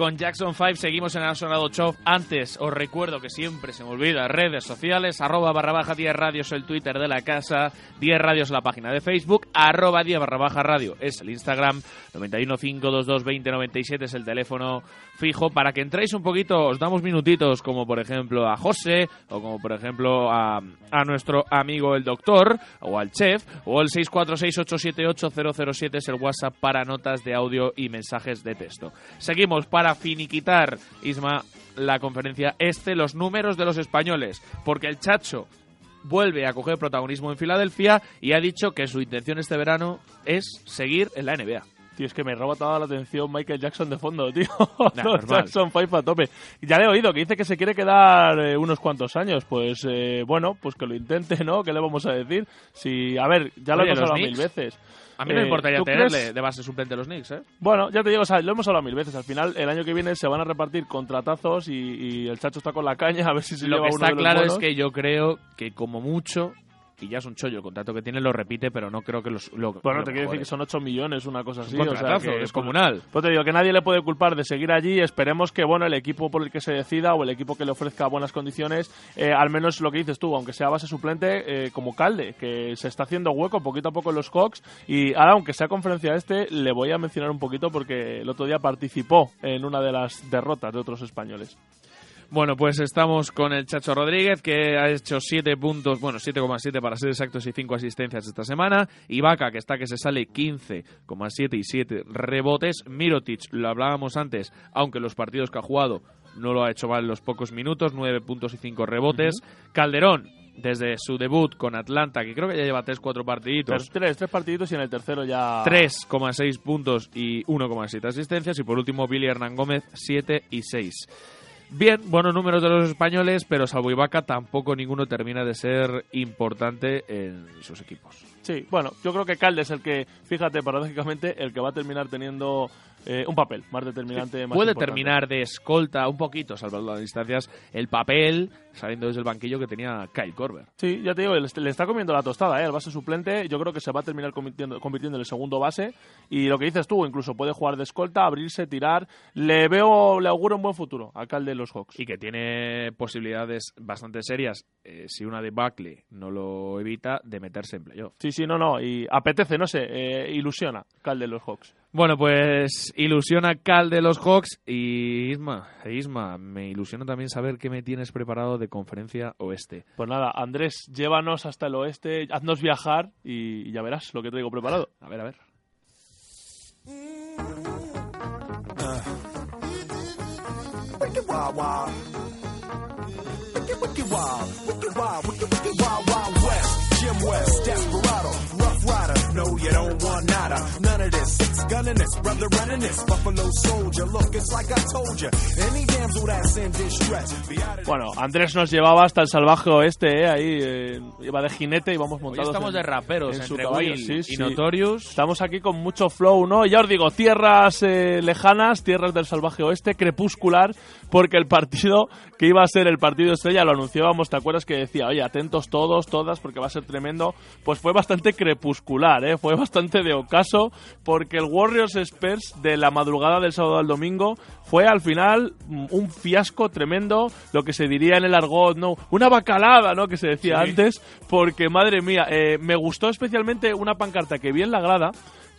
Con Jackson 5 seguimos en el sonado Show. Antes os recuerdo que siempre se me olvida redes sociales, arroba barra baja 10 radios el Twitter de la casa, 10 radios la página de Facebook, arroba 10 barra baja radio es el Instagram, 915222097 es el teléfono fijo para que entréis un poquito, os damos minutitos como por ejemplo a José o como por ejemplo a, a nuestro amigo el doctor o al chef o el 646878007 es el WhatsApp para notas de audio y mensajes de texto. Seguimos para finiquitar, Isma, la conferencia este, los números de los españoles, porque el Chacho vuelve a coger protagonismo en Filadelfia y ha dicho que su intención este verano es seguir en la NBA. Tío, es que me roba toda la atención Michael Jackson de fondo, tío. Nah, [LAUGHS] Los normal. Jackson 5 a tope. Ya le he oído que dice que se quiere quedar eh, unos cuantos años. Pues eh, bueno, pues que lo intente, ¿no? ¿Qué le vamos a decir? Si, a ver, ya lo Oye, los hablado mil veces. A mí no me Eh, importaría ¿tú tenerle crees? de base suplente los Knicks, ¿eh? Bueno, ya te digo, o sea, lo hemos hablado mil veces. Al final, el año que viene se van a repartir contratazos y, y el chacho está con la caña a ver si se Lo lleva que uno está de los claro es que yo creo que como mucho, y ya es un chollo el contrato que tiene, lo repite, pero no creo que los, lo, Bueno, lo te quiero decir que son 8 millones, una cosa así. Un o sea, que descomunal. Pues te digo que nadie le puede culpar de seguir allí. Esperemos que bueno el equipo por el que se decida o el equipo que le ofrezca buenas condiciones, eh, al menos lo que dices tú, aunque sea base suplente, eh, como Calde, que se está haciendo hueco poquito a poco en los Hawks. Y ahora, aunque sea conferencia este, le voy a mencionar un poquito porque el otro día participó en una de las derrotas de otros españoles. Bueno, pues estamos con el Chacho Rodríguez, que ha hecho 7 puntos, bueno, 7,7 para ser exactos y 5 asistencias esta semana. Ibaka, que está que se sale 15,7 y 7 rebotes. Mirotic, lo hablábamos antes, aunque los partidos que ha jugado no lo ha hecho mal en los pocos minutos, 9 puntos y 5 rebotes. Calderón, desde su debut con Atlanta, que creo que ya lleva 3-4 partiditos, Tres, tres, tres partiditos y en el tercero ya... 3,6 puntos y 1,7 asistencias. Y por último, Billy Hernán Gómez, 7 y 6. Bien, buenos números de los españoles, pero salvo Ibaka, tampoco ninguno termina de ser importante en sus equipos. Sí, bueno, yo creo que Calde es el que, fíjate, paradójicamente, el que va a terminar teniendo eh, un papel más determinante. más Puede importante. terminar de escolta un poquito, salvando las distancias, el papel saliendo desde el banquillo que tenía Kyle Korver. Sí, ya te digo, le, está comiendo la tostada, ¿eh? El base suplente, yo creo que se va a terminar convirtiendo, convirtiendo en el segundo base. Y lo que dices tú, incluso puede jugar de escolta, abrirse, tirar. Le veo, le auguro un buen futuro al Calde de los Hawks. Y que tiene posibilidades bastante serias, eh, si una de Buckley no lo evita, de meterse en playoff. Sí, sí, no, no. Y apetece, no sé, eh, ilusiona Calde de los Hawks. Bueno, pues ilusiona Cal de los Hawks y Isma, Isma, me ilusiona también saber qué me tienes preparado de conferencia oeste. Pues nada, Andrés, llévanos hasta el oeste, haznos viajar y, ya verás lo que traigo preparado. A ver, a ver. Wicked Six gunning this, brother running this. Buffalo soldier, look, it's like I told you. Any damsel that's in distress. Be out of Bueno, Andrés nos llevaba hasta el salvaje oeste, ¿eh? ahí eh, iba de jinete y vamos montados. estamos en- de raperos, en su entre caballo. Will Sí, y. Notorious. Estamos aquí con mucho flow, ¿no? Y ya os digo, tierras eh, lejanas, tierras del salvaje oeste, crepuscular, porque el partido que iba a ser el partido estrella lo anunciábamos, ¿te acuerdas que decía, oye, atentos todos, todas, porque va a ser tremendo? Pues fue bastante crepuscular, ¿eh? Fue bastante de ocaso, porque el Warriors Spurs de la madrugada del sábado al domingo fue al final un fiasco tremendo, lo que se diría en el argot, ¿no? Una bacalada, ¿no? Que se decía Sí. antes, porque madre mía, eh, me gustó especialmente una pancarta que vi en la grada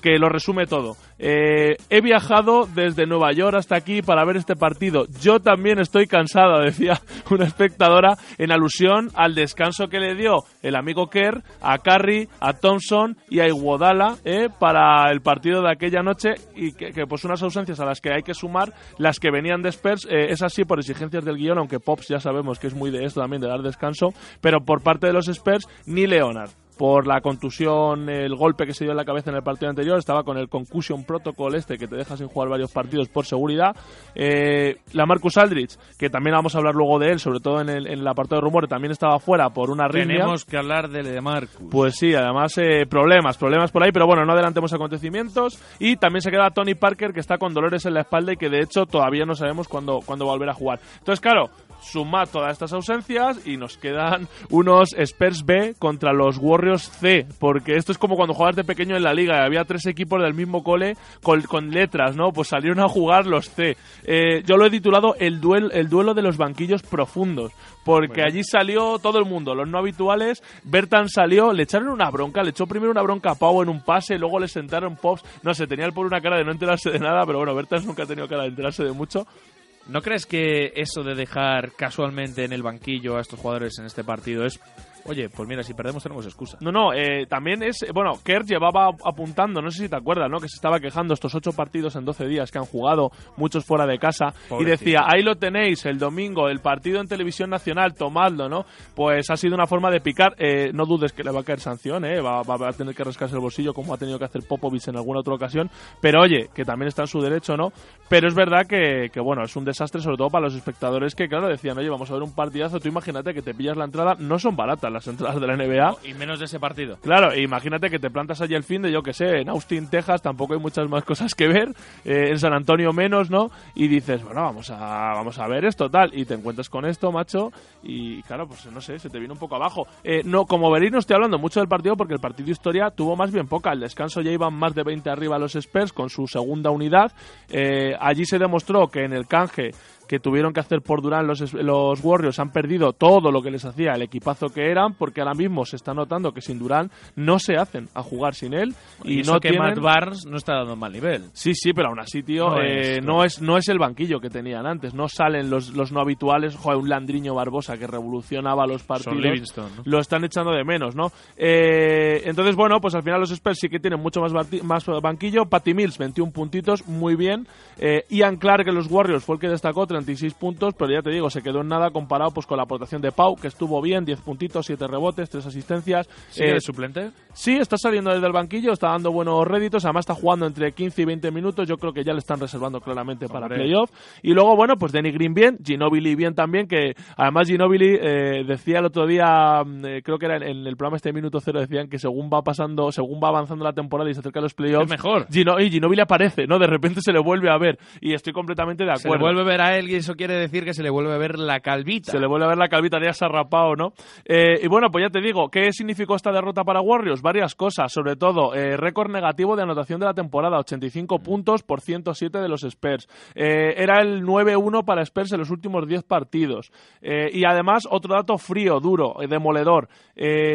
que lo resume todo. Eh, he viajado desde Nueva York hasta aquí para ver este partido. Yo también estoy cansada, [LAUGHS] decía una espectadora, en alusión al descanso que le dio el amigo Kerr a Curry, a Thompson y a Iguodala eh, para el partido de aquella noche y que, pues unas ausencias a las que hay que sumar las que venían de Spurs, eh, es así por exigencias del guion, aunque Pops ya sabemos que es muy de esto también, de dar descanso, pero por parte de los Spurs, ni Leonard por la contusión, el golpe que se dio en la cabeza en el partido anterior, estaba con el concussion protocol este que te deja sin jugar varios partidos por seguridad. Eh, la Marcus Aldrich, que también vamos a hablar luego de él, sobre todo en el, en el apartado de rumores, también estaba fuera por una arritmia. Tenemos que hablar de de Marcus. Pues sí, además eh, problemas, problemas por ahí, pero bueno, no adelantemos acontecimientos. Y también se queda Tony Parker, que está con dolores en la espalda y que de hecho todavía no sabemos cuándo, cuándo volver a jugar. Entonces, claro, suma todas estas ausencias y nos quedan unos Spurs B contra los Warriors C, porque esto es como cuando jugabas de pequeño en la liga había tres equipos del mismo cole con, con letras, ¿no? Pues salieron a jugar los C. Eh, yo lo he titulado el, duel, el duelo de los banquillos profundos, porque Bueno. allí salió todo el mundo, los no habituales. Bertan salió, le echaron una bronca, le echó primero una bronca a Pau en un pase, luego le sentaron Pops. No sé, tenía el por una cara de no enterarse de nada, pero bueno, Bertans nunca ha tenido cara de enterarse de mucho. ¿No crees que eso de dejar casualmente en el banquillo a estos jugadores en este partido es... Oye, pues mira, si perdemos tenemos excusa. No, no, eh, también es. Bueno, Kerr llevaba apuntando, no sé si te acuerdas, ¿no? Que se estaba quejando estos ocho partidos en 12 días que han jugado, muchos fuera de casa. Y decía, ahí lo tenéis, el domingo, el partido en televisión nacional, tomadlo, ¿no? Pues ha sido una forma de picar. Eh, no dudes que le va a caer sanción, ¿eh? Va, va a tener que rascarse el bolsillo como ha tenido que hacer Popovich en alguna otra ocasión. Pero oye, que también está en su derecho, ¿no? Pero es verdad que, que, bueno, es un desastre, sobre todo para los espectadores que, claro, decían, oye, vamos a ver un partidazo. Tú imagínate que te pillas la entrada, no son baratas las entradas de la NBA. Y menos de ese partido. Claro, e imagínate que te plantas allí el fin de, yo que sé, en Austin, Texas, tampoco hay muchas más cosas que ver, eh, en San Antonio menos, ¿no? Y dices, bueno, vamos a, vamos a ver esto, tal, y te encuentras con esto, macho, y claro, pues no sé, se te viene un poco abajo. Eh, no, como veréis, no estoy hablando mucho del partido porque el partido de historia tuvo más bien poca. Al descanso ya iban más de 20 arriba los Spurs con su segunda unidad. Eh, allí se demostró que en el canje que tuvieron que hacer por Durán los, los Warriors han perdido todo lo que les hacía el equipazo que eran, porque ahora mismo se está notando que sin Durán no se hacen a jugar sin él y, Y, eso no que tienen... Matt Barnes no está dando mal nivel. Sí, sí, pero aún así, tío, No eh, es, no, es, no es el banquillo que tenían antes. No salen los, los no habituales. Joder, un Landriño Barbosa que revolucionaba los partidos. ¿no? Lo están echando de menos, ¿no? Eh, entonces, bueno, pues al final los Spurs sí que tienen mucho más, más banquillo. Patty Mills, 21 puntitos, muy bien. Eh, Ian Clark en los Warriors fue el que destacó, 36 puntos, pero ya te digo, se quedó en nada comparado pues con la aportación de Pau, que estuvo bien, 10 puntitos, 7 rebotes, 3 asistencias. ¿Sigue Eh, suplente? Sí, está saliendo desde el banquillo, está dando buenos réditos, además está jugando entre 15 y 20 minutos, yo creo que ya le están reservando claramente para playoff. Y luego, bueno, pues Denny Green bien, Ginobili bien también, que además Ginobili eh, decía el otro día, mm, eh, creo que era en, en el programa este Minuto Cero, decían que según va pasando, según va avanzando la temporada y se acerca a los playoffs, mejor. Gino- y Ginobili aparece, ¿no? De repente se le vuelve a ver y estoy completamente de Se acuerdo. le vuelve a ver a él y eso quiere decir que se le vuelve a ver la calvita. Se le vuelve a ver la calvita, ya se ha rapado, ¿no? Eh, y bueno, pues ya te digo, ¿qué significó esta derrota para Warriors? Varias cosas, sobre todo, eh, récord negativo de anotación de la temporada, 85 puntos por 107 de los Spurs. Eh, era el 9-1 para Spurs en los últimos 10 partidos. Eh, y además, otro dato frío, duro, demoledor.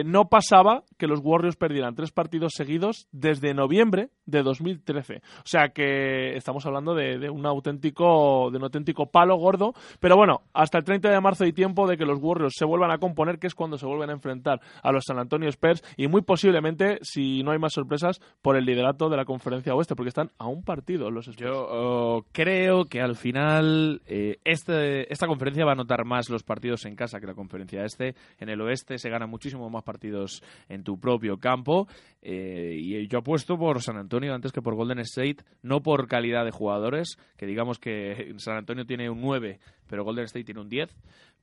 No pasaba que los Warriors perdieran tres partidos seguidos desde noviembre de 2013. O sea que estamos hablando de, de un auténtico de un auténtico palo gordo. Pero bueno, hasta el 30 de marzo hay tiempo de que los Warriors se vuelvan a componer, que es cuando se vuelven a enfrentar a los San Antonio Spurs y muy posiblemente, si no hay más sorpresas, por el liderato de la conferencia oeste, porque están a un partido los Spurs. Yo oh, creo que al final eh, este, esta conferencia va a notar más los partidos en casa que la conferencia este. En el oeste se ganan muchísimo más partidos en tu propio campo. eh, y yo apuesto por San Antonio Antonio antes que por Golden State, no por calidad de jugadores, que digamos que [LAUGHS] San Antonio tiene un 9, pero Golden State tiene un 10,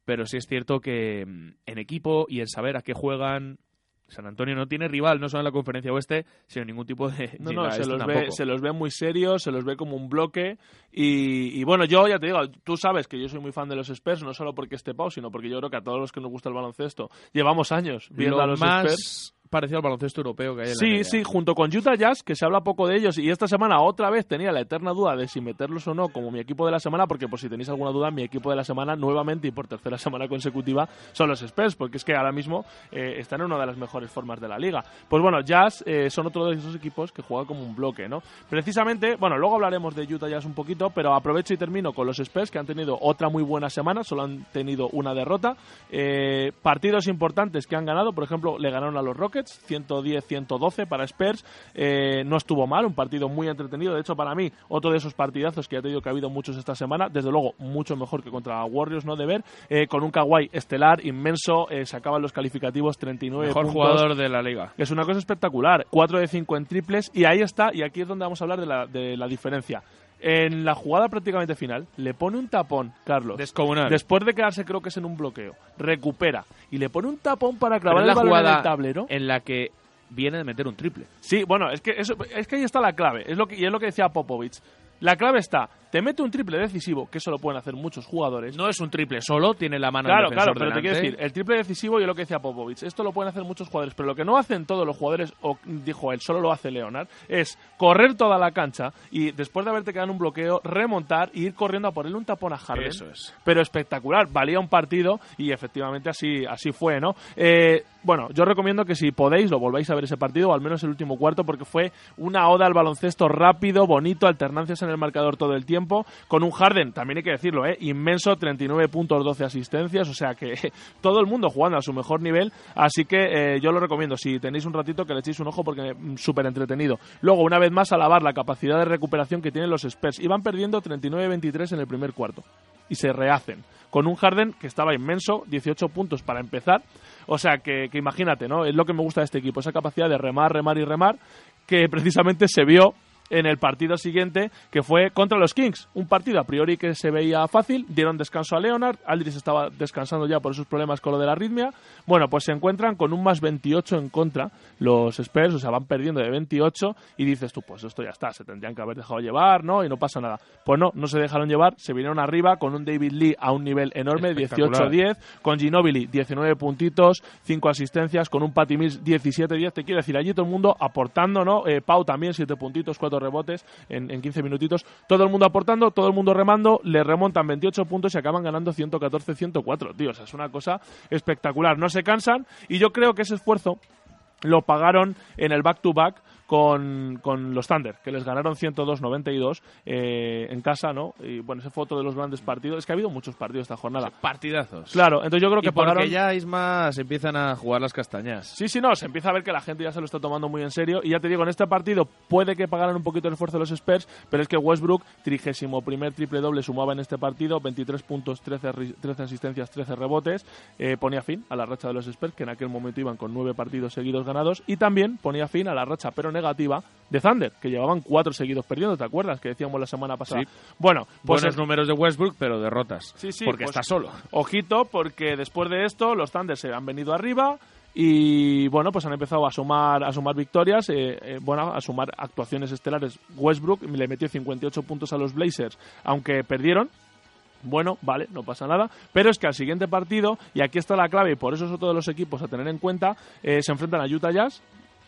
pero sí es cierto que mm, en equipo y en saber a qué juegan, San Antonio no tiene rival, no solo en la conferencia oeste, sino ningún tipo de... No, no, se este los, ve, se los ve muy serios, se los ve como un bloque. Y, y bueno, yo ya te digo, tú sabes que yo soy muy fan de los Spurs, no solo porque esté Pau, sino porque yo creo que a todos los que nos gusta el baloncesto llevamos años viendo Lo a los más Spurs. Parecido al baloncesto europeo que hay en la Sí, sí, junto con Utah Jazz, que se habla poco de ellos, y esta semana otra vez tenía la eterna duda de si meterlos o no como mi equipo de la semana, porque por si tenéis alguna duda, mi equipo de la semana nuevamente y por tercera [LAUGHS] semana consecutiva son los Spurs, porque es que ahora mismo eh, están en una de las mejores formas de la liga. Pues bueno, Jazz eh, son otro de esos equipos que juega como un bloque, ¿no? Precisamente, bueno, luego hablaremos de Utah Jazz un poquito, pero aprovecho y termino con los Spurs, que han tenido otra muy buena semana, solo han tenido una derrota. Eh, partidos importantes que han ganado, por ejemplo, le ganaron a los Rockets, 110-112 para Spurs. Eh, no estuvo mal, un partido muy entretenido. De hecho, para mí, otro de esos partidazos que ya te digo que ha habido muchos esta semana, desde luego, mucho mejor que contra Warriors, ¿no? De ver, eh, con un Kawhi estelar, inmenso, eh, se acaban los calificativos 39 Mejor puntos. jugador de la liga. Es una cosa espectacular. 4 de 5 en triples. Y ahí está, y aquí es donde vamos a hablar de la, de la diferencia. En la jugada prácticamente final, le pone un tapón, Carlos. Descomunal. Después de quedarse, creo que es en un bloqueo. Recupera. Y le pone un tapón para clavar el la balón en jugada el tablero. en la que viene de meter un triple. Sí, bueno, es que, eso, es que ahí está la clave. Es lo que, y es lo que decía Popovich. La clave está, te mete un triple decisivo, que eso lo pueden hacer muchos jugadores. No es un triple solo, tiene la mano Claro, claro, pero te quiero decir, el triple decisivo y lo que decía Popovich, esto lo pueden hacer muchos jugadores, pero lo que no hacen todos los jugadores, o dijo él, solo lo hace Leonard, es correr toda la cancha y después de haberte quedado en un bloqueo, remontar y ir corriendo a ponerle un tapón a Harden. Eso es. Pero espectacular, valía un partido y efectivamente así, así fue, ¿no? Eh, bueno, yo recomiendo que si podéis lo volváis a ver ese partido, o al menos el último cuarto, porque fue una oda al baloncesto rápido, bonito, alternancias en el marcador todo el tiempo, con un Harden, también hay que decirlo, ¿eh? inmenso, 39 puntos, 12 asistencias, o sea que [LAUGHS] todo el mundo jugando a su mejor nivel, así que eh, yo lo recomiendo, si tenéis un ratito que le echéis un ojo porque mm, súper entretenido. Luego, una vez más, alabar la capacidad de recuperación que tienen los Spurs, iban perdiendo 39-23 en el primer cuarto y se rehacen. Con un Harden que estaba inmenso, 18 puntos para empezar. O sea que, que imagínate, ¿no? Es lo que me gusta de este equipo, esa capacidad de remar, remar y remar, que precisamente se vio en el partido siguiente, que fue contra los Kings. Un partido a priori que se veía fácil, dieron descanso a Leonard, Aldridge estaba descansando ya por sus problemas con lo de la arritmia. Bueno, pues se encuentran con un más 28 en contra los Spurs, o sea, van perdiendo de 28 y dices tú, pues esto ya está, se tendrían que haber dejado llevar, ¿no? Y no pasa nada. Pues no, no se dejaron llevar, se vinieron arriba con un David Lee a un nivel enorme, Espectacular. 18-10, con Ginobili 19 puntitos, 5 asistencias, con un Patty Mills 17-10, te quiero decir, allí todo el mundo aportando, ¿no? Eh, Pau también 7 puntitos, 4 rebotes en, en 15 minutitos, todo el mundo aportando, todo el mundo remando, le remontan 28 puntos y acaban ganando 114-104, tío, o sea, es una cosa espectacular, no se cansan y yo creo que ese esfuerzo lo pagaron en el back-to-back con, con los Thunder, que les ganaron 102-92 eh, en casa, ¿no? Y bueno, ese fue otro de los grandes partidos. Es que ha habido muchos partidos esta jornada. Partidazos. Claro, entonces yo creo que y porque pagaron... ya Isma se empiezan a jugar las castañas. Sí, sí, no, se empieza a ver que la gente ya se lo está tomando muy en serio. Y ya te digo, en este partido puede que pagaran un poquito el esfuerzo de los Spurs, pero es que Westbrook, trigésimo primer triple doble, sumaba en este partido 23 puntos, 13, ri- 13 asistencias, 13 rebotes. Eh, ponía fin a la racha de los Spurs, que en aquel momento iban con nueve partidos seguidos ganados. Y también ponía fin a la racha, pero negativa, de Thunder, que llevaban cuatro seguidos perdiendo, ¿te acuerdas? Que decíamos la semana pasada. Sí. Bueno, pues Buenos es- números de Westbrook, pero derrotas. Sí, sí, porque pues- está solo. Ojito, porque después de esto los Thunder se han venido arriba y bueno, pues han empezado a sumar, a sumar victorias, eh, eh, bueno, a sumar actuaciones estelares. Westbrook le metió 58 puntos a los Blazers, aunque perdieron. Bueno, vale, no pasa nada. Pero es que al siguiente partido, y aquí está la clave, y por eso es otro de los equipos a tener en cuenta, eh, se enfrentan a Utah Jazz,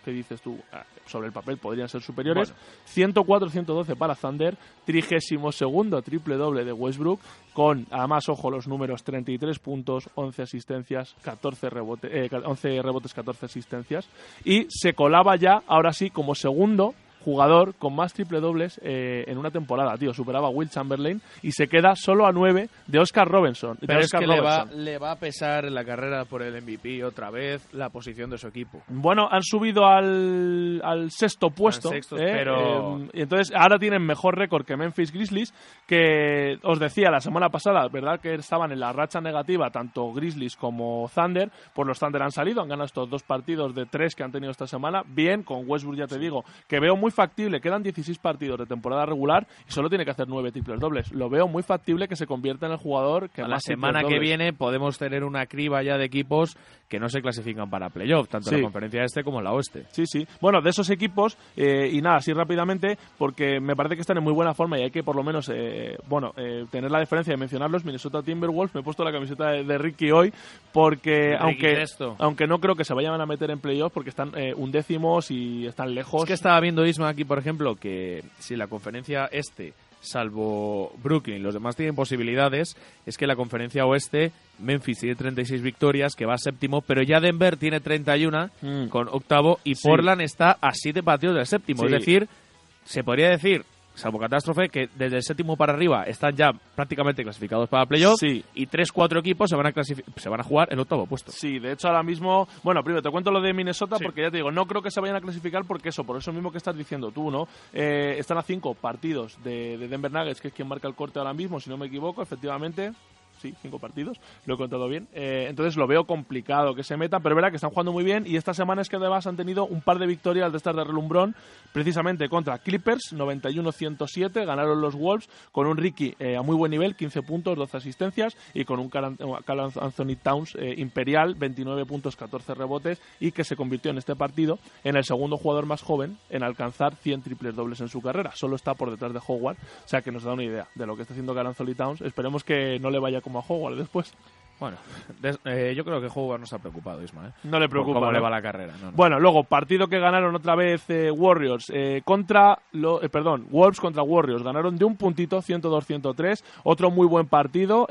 que dices tú, ah, sobre el papel podrían ser superiores. 104-112 para Thunder, trigésimo segundo triple doble de Westbrook, con además, ojo, los números 33 puntos, 11 asistencias, 14 rebotes, eh, 11 rebotes, 14 asistencias. Y se colaba ya, ahora sí, como segundo jugador con más triple dobles eh, en una temporada, tío. Superaba a Will Chamberlain y se queda solo a 9 de Oscar Robinson. Pero es Oscar que le va, le va a pesar la carrera por el MVP otra vez la posición de su equipo. Bueno, han subido al, al sexto puesto. sexto, ¿eh? pero- Eh, y entonces ahora tienen mejor récord que Memphis Grizzlies, que os decía la semana pasada, ¿verdad? Que estaban en la racha negativa tanto Grizzlies como Thunder. Pues los Thunder han salido, han ganado estos dos partidos de tres que han tenido esta semana. Bien, con Westbrook ya te digo, que veo muy factible, quedan 16 partidos de temporada regular y solo tiene que hacer 9 triples dobles. Lo veo muy factible que se convierta en el jugador que A más la semana que viene podemos tener una criba ya de equipos que no se clasifican para playoff, tanto en la conferencia este como en la oeste. Sí, sí. Bueno, de esos equipos, eh, y nada, así rápidamente, porque me parece que están en muy buena forma y hay que por lo menos, eh, bueno, eh, tener la diferencia de mencionarlos. Minnesota Timberwolves, me he puesto la camiseta de, de Ricky hoy, porque Ricky aunque, Sesto. aunque no creo que se vayan a meter en playoff, porque están eh, undécimos y están lejos. Es que estaba viendo Isma aquí, por ejemplo, que si la conferencia este, salvo Brooklyn, los demás tienen posibilidades, es que la conferencia oeste, Memphis tiene 36 victorias, que va séptimo, pero ya Denver tiene 31 Mm. con octavo y Sí. Portland está a 7 partidos del séptimo. Sí. Es decir, se podría decir, salvo catástrofe, que desde el séptimo para arriba están ya prácticamente clasificados para playoff Sí. y 3-4 equipos se van, a se van a jugar el octavo puesto. Sí, de hecho ahora mismo, bueno, primero te cuento lo de Minnesota porque ya te digo, no creo que se vayan a clasificar porque eso, por eso mismo que estás diciendo tú, ¿no? Eh, están a cinco partidos de, de Denver Nuggets, que es quien marca el corte ahora mismo, si no me equivoco, efectivamente. Sí, cinco partidos, lo he contado bien. Eh, entonces lo veo complicado que se metan, pero verdad que están jugando muy bien y esta semana es que además han tenido un par de victorias de estas de relumbrón, precisamente contra Clippers, 91-107, ganaron los Wolves con un Ricky eh, a muy buen nivel, 15 puntos, 12 asistencias y con un Carl Carl Anthony Towns eh, imperial, 29 puntos, 14 rebotes y que se convirtió en este partido en el segundo jugador más joven en alcanzar 100 triples dobles en su carrera. Solo está por detrás de Howard, o sea que nos da una idea de lo que está haciendo Carl Anthony Towns. Esperemos que no le vaya como a Howard después. Bueno, [LAUGHS] des- eh, yo creo que Howard no está preocupado, Isma. ¿eh? No le preocupa. cómo ¿no? le va la carrera. no, no. Bueno, luego partido que ganaron otra vez eh, Warriors eh, contra lo, eh, perdón, Wolves contra Warriors. Ganaron de un puntito 102-103. Otro muy buen partido.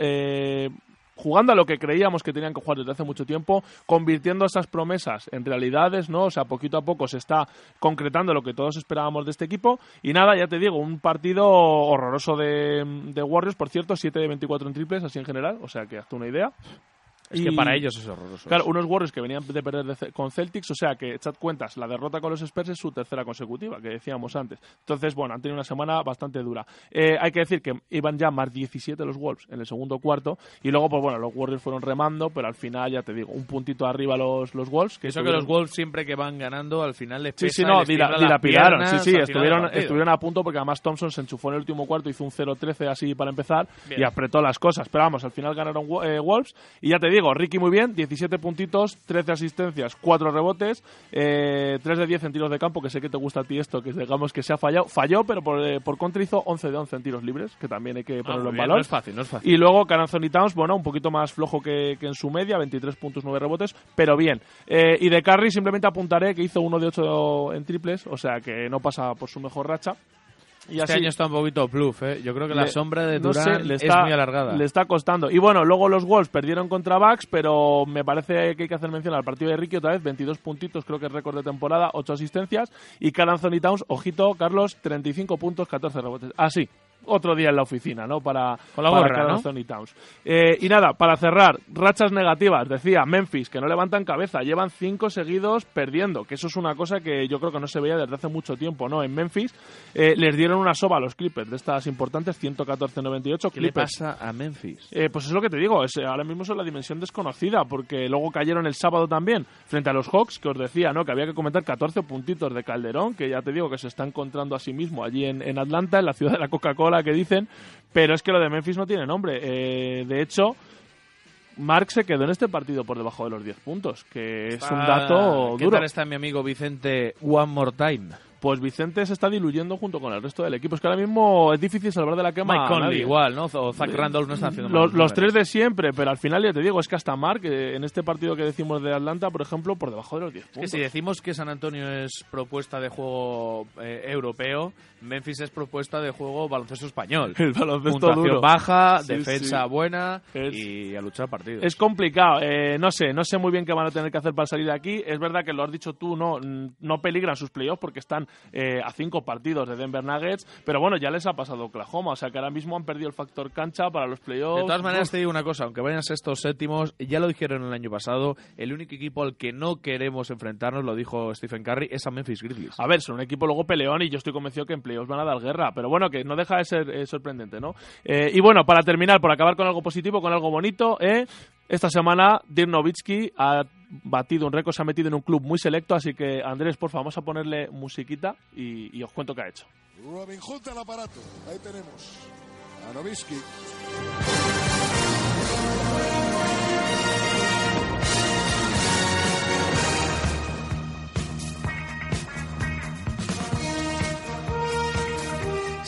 Jugando a lo que creíamos que tenían que jugar desde hace mucho tiempo, convirtiendo esas promesas en realidades, ¿no? O sea, poquito a poco se está concretando lo que todos esperábamos de este equipo. Y nada, ya te digo, un partido horroroso de, de Warriors, por cierto, 7 de 24 en triples, así en general, o sea que hazte una idea. Es que para ellos es horroroso. Claro, unos Warriors que venían de perder de con Celtics, o sea que echad cuentas, la derrota con los Spurs es su tercera consecutiva, que decíamos antes. Entonces, bueno, han tenido una semana bastante dura. Eh, hay que decir que iban ya más 17 los Wolves en el segundo cuarto, y luego, pues bueno, los Warriors fueron remando, pero al final, ya te digo, un puntito arriba los, los Wolves. Que Eso que estuvieron- los Wolves siempre que van ganando al final les Sí, pesa sí, y no, les dila- dilapidaron. Sí, piernas sí, estuvieron, estuvieron a punto porque además Thompson se enchufó en el último cuarto, hizo un 0-13 así para empezar Bien. y apretó las cosas. Pero vamos, al final ganaron eh, Wolves. Y ya te digo, Ricky muy bien, 17 puntitos, 13 asistencias, 4 rebotes, eh, 3 de 10 en tiros de campo, que sé que te gusta a ti esto, que digamos que se ha fallado. Falló, pero por, eh, por contra hizo 11 de 11 en tiros libres, que también hay que Ah, ponerlo muy en bien, valor. No es fácil, no es fácil. Y luego Carl Anthony Towns, bueno, un poquito más flojo que, que en su media, 23 puntos, 9 rebotes, pero bien. Eh, y de Curry simplemente apuntaré que hizo uno de 8 en triples, o sea que no pasa por su mejor racha. Y este así- año está un poquito bluff, ¿eh? Yo creo que la le- sombra de no sé, Durant le es está- muy alargada. Le está costando. Y bueno, luego los Wolves perdieron contra Bucks, pero me parece que hay que hacer mención al partido de Ricky otra vez, 22 puntitos, creo que es récord de temporada, 8 asistencias. Y Carl Anthony Towns, ojito, Carlos, 35 puntos, 14 rebotes. Así. Otro día en la oficina, ¿no? Para, Con la para gorra, ¿no? Towns. Eh, y nada, para cerrar, rachas negativas, decía Memphis, que no levantan cabeza, llevan cinco seguidos perdiendo, que eso es una cosa que yo creo que no se veía desde hace mucho tiempo, ¿no? En Memphis eh, les dieron una soba a los Clippers de estas importantes, 114-98. ¿Qué le Clippers. pasa a Memphis? Eh, pues es lo que te digo, es, ahora mismo son la dimensión desconocida, porque luego cayeron el sábado también frente a los Hawks, que os decía, ¿no? Que había que comentar 14 puntitos de Calderón, que ya te digo que se está encontrando a sí mismo allí en, en Atlanta, en la ciudad de la Coca-Cola, que dicen, pero es que lo de Memphis no tiene nombre. Eh, de hecho, Mark se quedó en este partido por debajo de los 10 puntos, que es un dato ¿Qué duro. tal está mi amigo Vicente One More Time? Pues Vicente se está diluyendo junto con el resto del equipo. Es que ahora mismo es difícil salvar de la quema Mike Conley igual, ¿no? O Zach Randolph no está haciendo Los, malos los tres de siempre, pero al final ya te digo, es que hasta Mark, eh, en este partido que decimos de Atlanta, por ejemplo, por debajo de los 10 Es que puntos. si decimos que San Antonio es propuesta de juego eh, europeo, Memphis es propuesta de juego baloncesto español. [LAUGHS] El baloncesto Puntuación duro. baja, Sí, defensa sí. buena Es- y a luchar partidos. Es complicado, eh, no sé, no sé muy bien qué van a tener que hacer para salir de aquí. Es verdad que lo has dicho tú, no, no peligran sus playoffs porque están eh, a cinco partidos de Denver Nuggets, pero bueno, ya les ha pasado Oklahoma, o sea que ahora mismo han perdido el factor cancha para los playoffs. De todas maneras, te digo una cosa, aunque vayan sextos séptimos, ya lo dijeron el año pasado, el único equipo al que no queremos enfrentarnos, lo dijo Stephen Curry, es a Memphis Grizzlies. A ver, son un equipo luego peleón y yo estoy convencido que en playoffs van a dar guerra, pero bueno, que no deja de ser eh, sorprendente, ¿no? Eh, y bueno, para terminar, por acabar con algo positivo, con algo bonito, eh, esta semana Dirk Nowitzki ha batido un récord, se ha metido en un club muy selecto, así que Andrés, por favor, vamos a ponerle musiquita y, os cuento qué ha hecho. Robin Hood al aparato. Ahí tenemos a Novisky.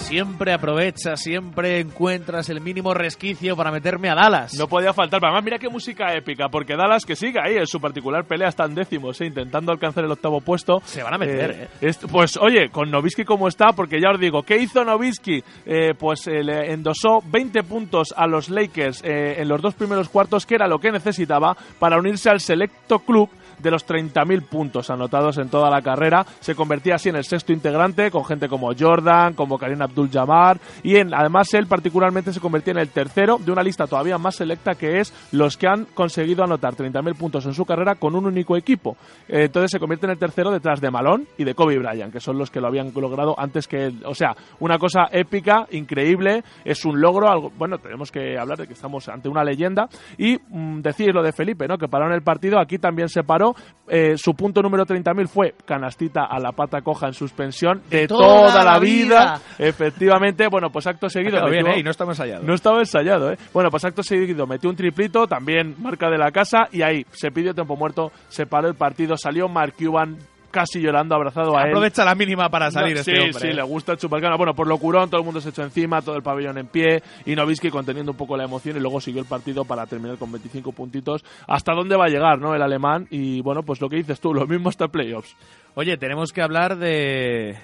Siempre aprovecha, siempre encuentras el mínimo resquicio para meterme a Dallas. No podía faltar. Pero además, mira qué música épica, porque Dallas que sigue ahí en su particular pelea están décimos, eh, intentando alcanzar el octavo puesto. Se van a meter, eh. es- pues oye, con Novisky como está, porque ya os digo, ¿qué hizo Novisky? Eh, pues eh, le endosó 20 puntos a los Lakers eh, en los dos primeros cuartos, que era lo que necesitaba para unirse al selecto club de los 30.000 puntos anotados en toda la carrera. Se convertía así en el sexto integrante, con gente como Jordan, como Karim Abdul-Jabbar, y en, además él particularmente se convertía en el tercero de una lista todavía más selecta que es los que han conseguido anotar 30.000 puntos en su carrera con un único equipo. Eh, entonces se convierte en el tercero detrás de Malone y de Kobe Bryant, que son los que lo habían logrado antes que él. O sea, una cosa épica, increíble, es un logro, algo, bueno, tenemos que hablar de que estamos ante una leyenda y mm, decir lo de Felipe, ¿no? Que pararon el partido, aquí también se paró, eh, su punto número 30.000 fue canastita a la pata coja en suspensión de, toda toda, la la vida. vida. Efectivamente, bueno, pues acto seguido. Bien, metió- ¿eh? Y no estaba ensayado. no estaba ensayado, ¿eh? Bueno, pues acto seguido metió un triplito, también marca de la casa, y ahí se pidió tiempo muerto, se paró el partido, salió Mark Cuban casi llorando, abrazado a él. Aprovecha la mínima para salir No, este sí, hombre. sí, ¿eh? le gusta el chupacana. Bueno, por locurón, todo el mundo se echó encima, todo el pabellón en pie, y Novisky conteniendo un poco la emoción, y luego siguió el partido para terminar con 25 puntitos. ¿Hasta dónde va a llegar, no, el alemán? Y bueno, pues lo que dices tú, lo mismo hasta playoffs. Oye, tenemos que hablar de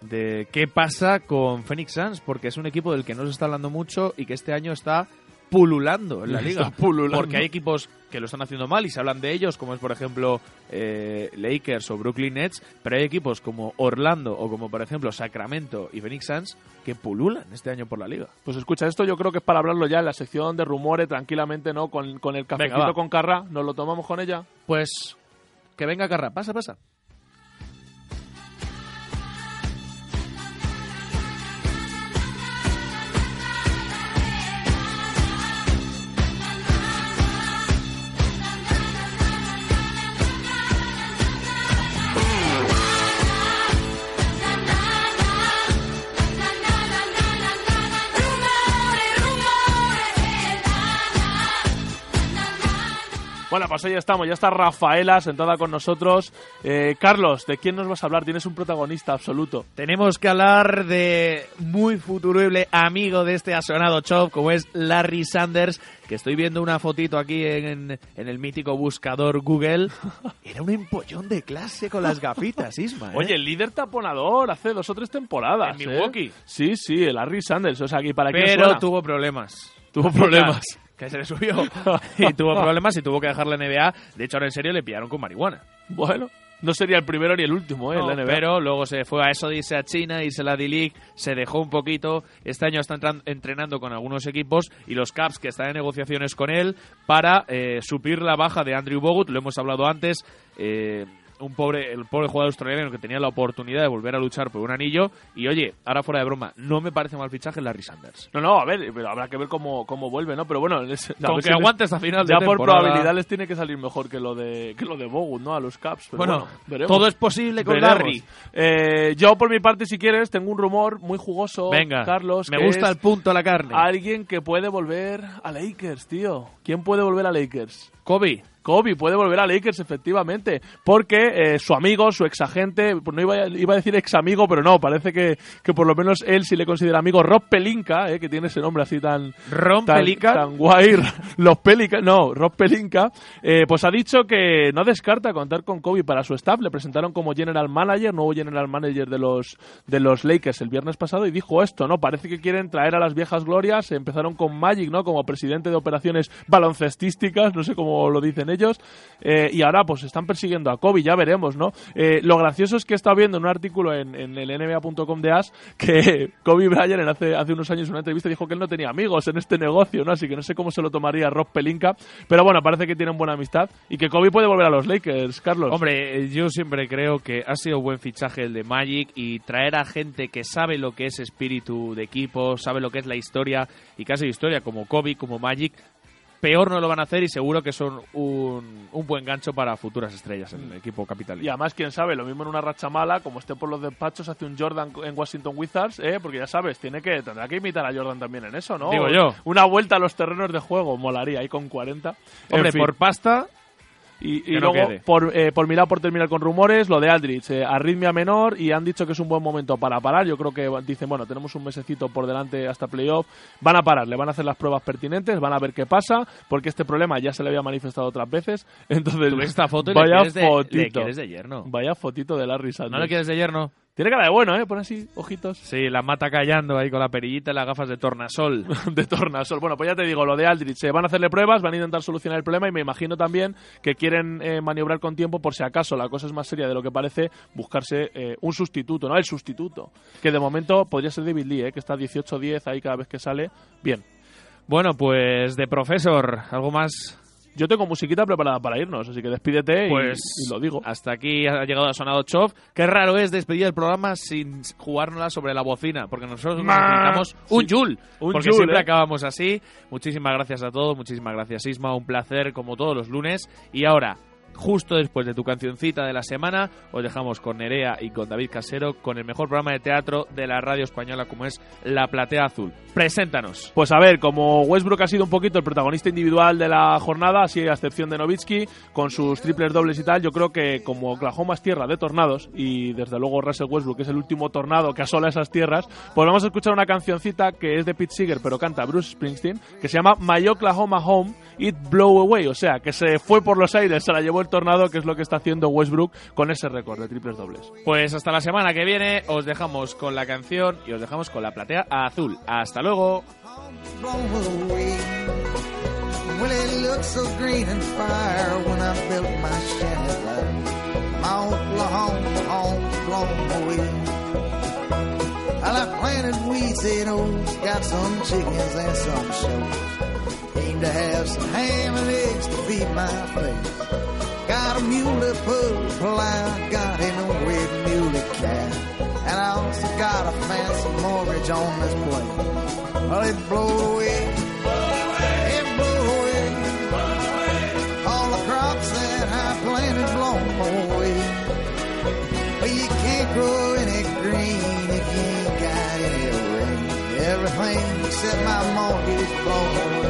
de qué pasa con Phoenix Suns, porque es un equipo del que no se está hablando mucho y que este año está pululando en la liga. Porque hay equipos que lo están haciendo mal y se hablan de ellos, como es por ejemplo eh, Lakers o Brooklyn Nets, pero hay equipos como Orlando o como por ejemplo Sacramento y Phoenix Suns que pululan este año por la liga. Pues escucha, esto yo creo que es para hablarlo ya en la sección de rumores, tranquilamente, ¿no? Con, con el cafecito con Carra, ¿nos lo tomamos con ella? Pues que venga Carra, pasa, pasa. Bueno, pues ahí estamos, ya está Rafaela sentada con nosotros. Eh, Carlos, ¿de quién nos vas a hablar? Tienes un protagonista absoluto. Tenemos que hablar de muy futurible amigo de este asonado chop, como es Larry Sanders, que estoy viendo una fotito aquí en, en el mítico buscador Google. [LAUGHS] Era un empollón de clase con las gafitas, Isma. ¿eh? Oye, el líder taponador hace dos o tres temporadas. ¿En ¿eh? Milwaukee? Sí, sí, el Larry Sanders. O sea, aquí para pero tuvo problemas. Tuvo problemas. [LAUGHS] Que se le subió. y tuvo problemas y tuvo que dejar la NBA. De hecho, ahora en serio le pillaron con marihuana. Bueno, no sería el primero ni el último, ¿eh? No, la NBA. pero luego se fue a eso, dice a China, y se la D-League, se dejó un poquito. Este año está entrenando con algunos equipos y los Caps que están en negociaciones con él para eh, suplir la baja de Andrew Bogut. Lo hemos hablado antes. eh, un pobre, el pobre jugador australiano que tenía la oportunidad de volver a luchar por un anillo. Y oye, ahora fuera de broma, no me parece mal fichaje Larry Sanders. No, no, a ver, pero habrá que ver cómo, cómo vuelve, ¿no? Pero bueno, [LAUGHS] es- a Con que les- aguante hasta final de Ya por probabilidad les tiene que salir mejor que lo de que lo de Bogut, ¿no? A los Caps. Pero Bueno, bueno, veremos. todo es posible con Veremos. Larry. Eh, yo, por mi parte, si quieres, tengo un rumor muy jugoso, Venga, Carlos. me que gusta el punto a la carne. Alguien que puede volver a Lakers, tío. ¿Quién puede volver a Lakers? Kobe. Kobe puede volver a Lakers, efectivamente, porque eh, su amigo, su ex agente, pues no iba, a- iba a decir ex amigo, pero no, parece que, que por lo menos él sí le considera amigo, Rob Pelinka, eh, que tiene ese nombre así tan... Ron tan, Pelinka. Tan guay, [LAUGHS] los Pelinka, no, Rob Pelinka, eh, pues ha dicho que no descarta contar con Kobe para su staff, le presentaron como general manager, nuevo general manager de los, de los Lakers el viernes pasado y dijo esto, ¿no? Parece que quieren traer a las viejas glorias, empezaron con Magic, ¿no? Como presidente de operaciones baloncestísticas, no sé cómo lo dicen ellos, eh, y ahora pues están persiguiendo a Kobe, ya veremos, ¿no? Eh, lo gracioso es que estado viendo en un artículo en, el NBA.com de As que [LAUGHS] Kobe Bryant hace, hace unos años en una entrevista dijo que él no tenía amigos en este negocio, ¿no? Así que no sé cómo se lo tomaría Rob Pelinka, pero bueno, parece que tienen buena amistad y que Kobe puede volver a los Lakers, Carlos. Hombre, eh, yo siempre creo que ha sido buen fichaje el de Magic y traer a gente que sabe lo que es espíritu de equipo, sabe lo que es la historia y casi historia como Kobe, como Magic, peor no lo van a hacer y seguro que son un, un buen gancho para futuras estrellas en el equipo capital. Y además, quién sabe, lo mismo en una racha mala, como esté por los despachos, hace un Jordan en Washington Wizards, ¿eh? porque ya sabes, tiene que tendrá que imitar a Jordan también en eso, ¿no? Digo yo. Una vuelta a los terrenos de juego, molaría ahí con 40. En Hombre, fin. por pasta, Y, y Que no luego, por, eh, por mirar, por terminar con rumores, lo de Aldrich, eh, arritmia menor y han dicho que es un buen momento para parar. Yo creo que dicen, bueno, tenemos un mesecito por delante hasta playoff. Van a parar, le van a hacer las pruebas pertinentes, van a ver qué pasa, porque este problema ya se le había manifestado otras veces. [LAUGHS] Entonces, tú ves esta foto y le vaya quieres, de, le fotito. quieres de yerno. Vaya fotito de Larry Sanders. ¿No le quieres de yerno? Tiene cara de bueno, ¿eh? Pon así, ojitos. Sí, la mata callando ahí con la perillita y las gafas de tornasol. [LAUGHS] de tornasol. Bueno, pues ya te digo, lo de Aldrich. eh, van a hacerle pruebas, van a intentar solucionar el problema y me imagino también que quieren eh, maniobrar con tiempo por si acaso la cosa es más seria de lo que parece, buscarse eh, un sustituto, ¿no? El sustituto. Que de momento podría ser David Lee, ¿eh? que está 18-10 ahí cada vez que sale. Bien. Bueno, pues de profesor, algo más. Yo tengo musiquita preparada para irnos, así que despídete y- Pues y, lo digo. Hasta aquí ha llegado a Sonado Chov. Qué raro es despedir el programa sin jugárnosla sobre la bocina, porque nosotros Ma- necesitamos un Sí. Joule. Un porque Joule, siempre ¿eh? acabamos así. Muchísimas gracias a todos, muchísimas gracias Isma, un placer como todos los lunes. Y ahora, justo después de tu cancioncita de la semana, os dejamos con Nerea y con David Casero con el mejor programa de teatro de la radio española como es La Platea Azul. Preséntanos. Pues a ver, como Westbrook ha sido un poquito el protagonista individual de la jornada, así a excepción de Novitsky, con sus triples dobles y tal, yo creo que como Oklahoma es tierra de tornados, y desde luego Russell Westbrook es el último tornado que asola esas tierras, pues vamos a escuchar una cancioncita que es de Pete Seeger, pero canta Bruce Springsteen, que se llama My Oklahoma Home, It Blow Away, o sea, que se fue por los aires, se la llevó el tornado, que es lo que está haciendo Westbrook con ese récord de triples dobles. Pues hasta la semana que viene os dejamos con la canción y os dejamos con la platea azul. Hasta luego. blown away. Well, it looked so green and fire when I built my shanty there. My Oklahoma home blown away. Well, I planted weeds in oats, got some chickens and some shows. To have some ham and eggs to feed my face. Got a muley put plow, got an red muley cat. And I also got a fancy mortgage on this place. Well, it blew away. It away. All the crops that I planted blown away. But you can't grow green if you ain't got any rain. Everything except my mortgage blown away.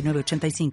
906985.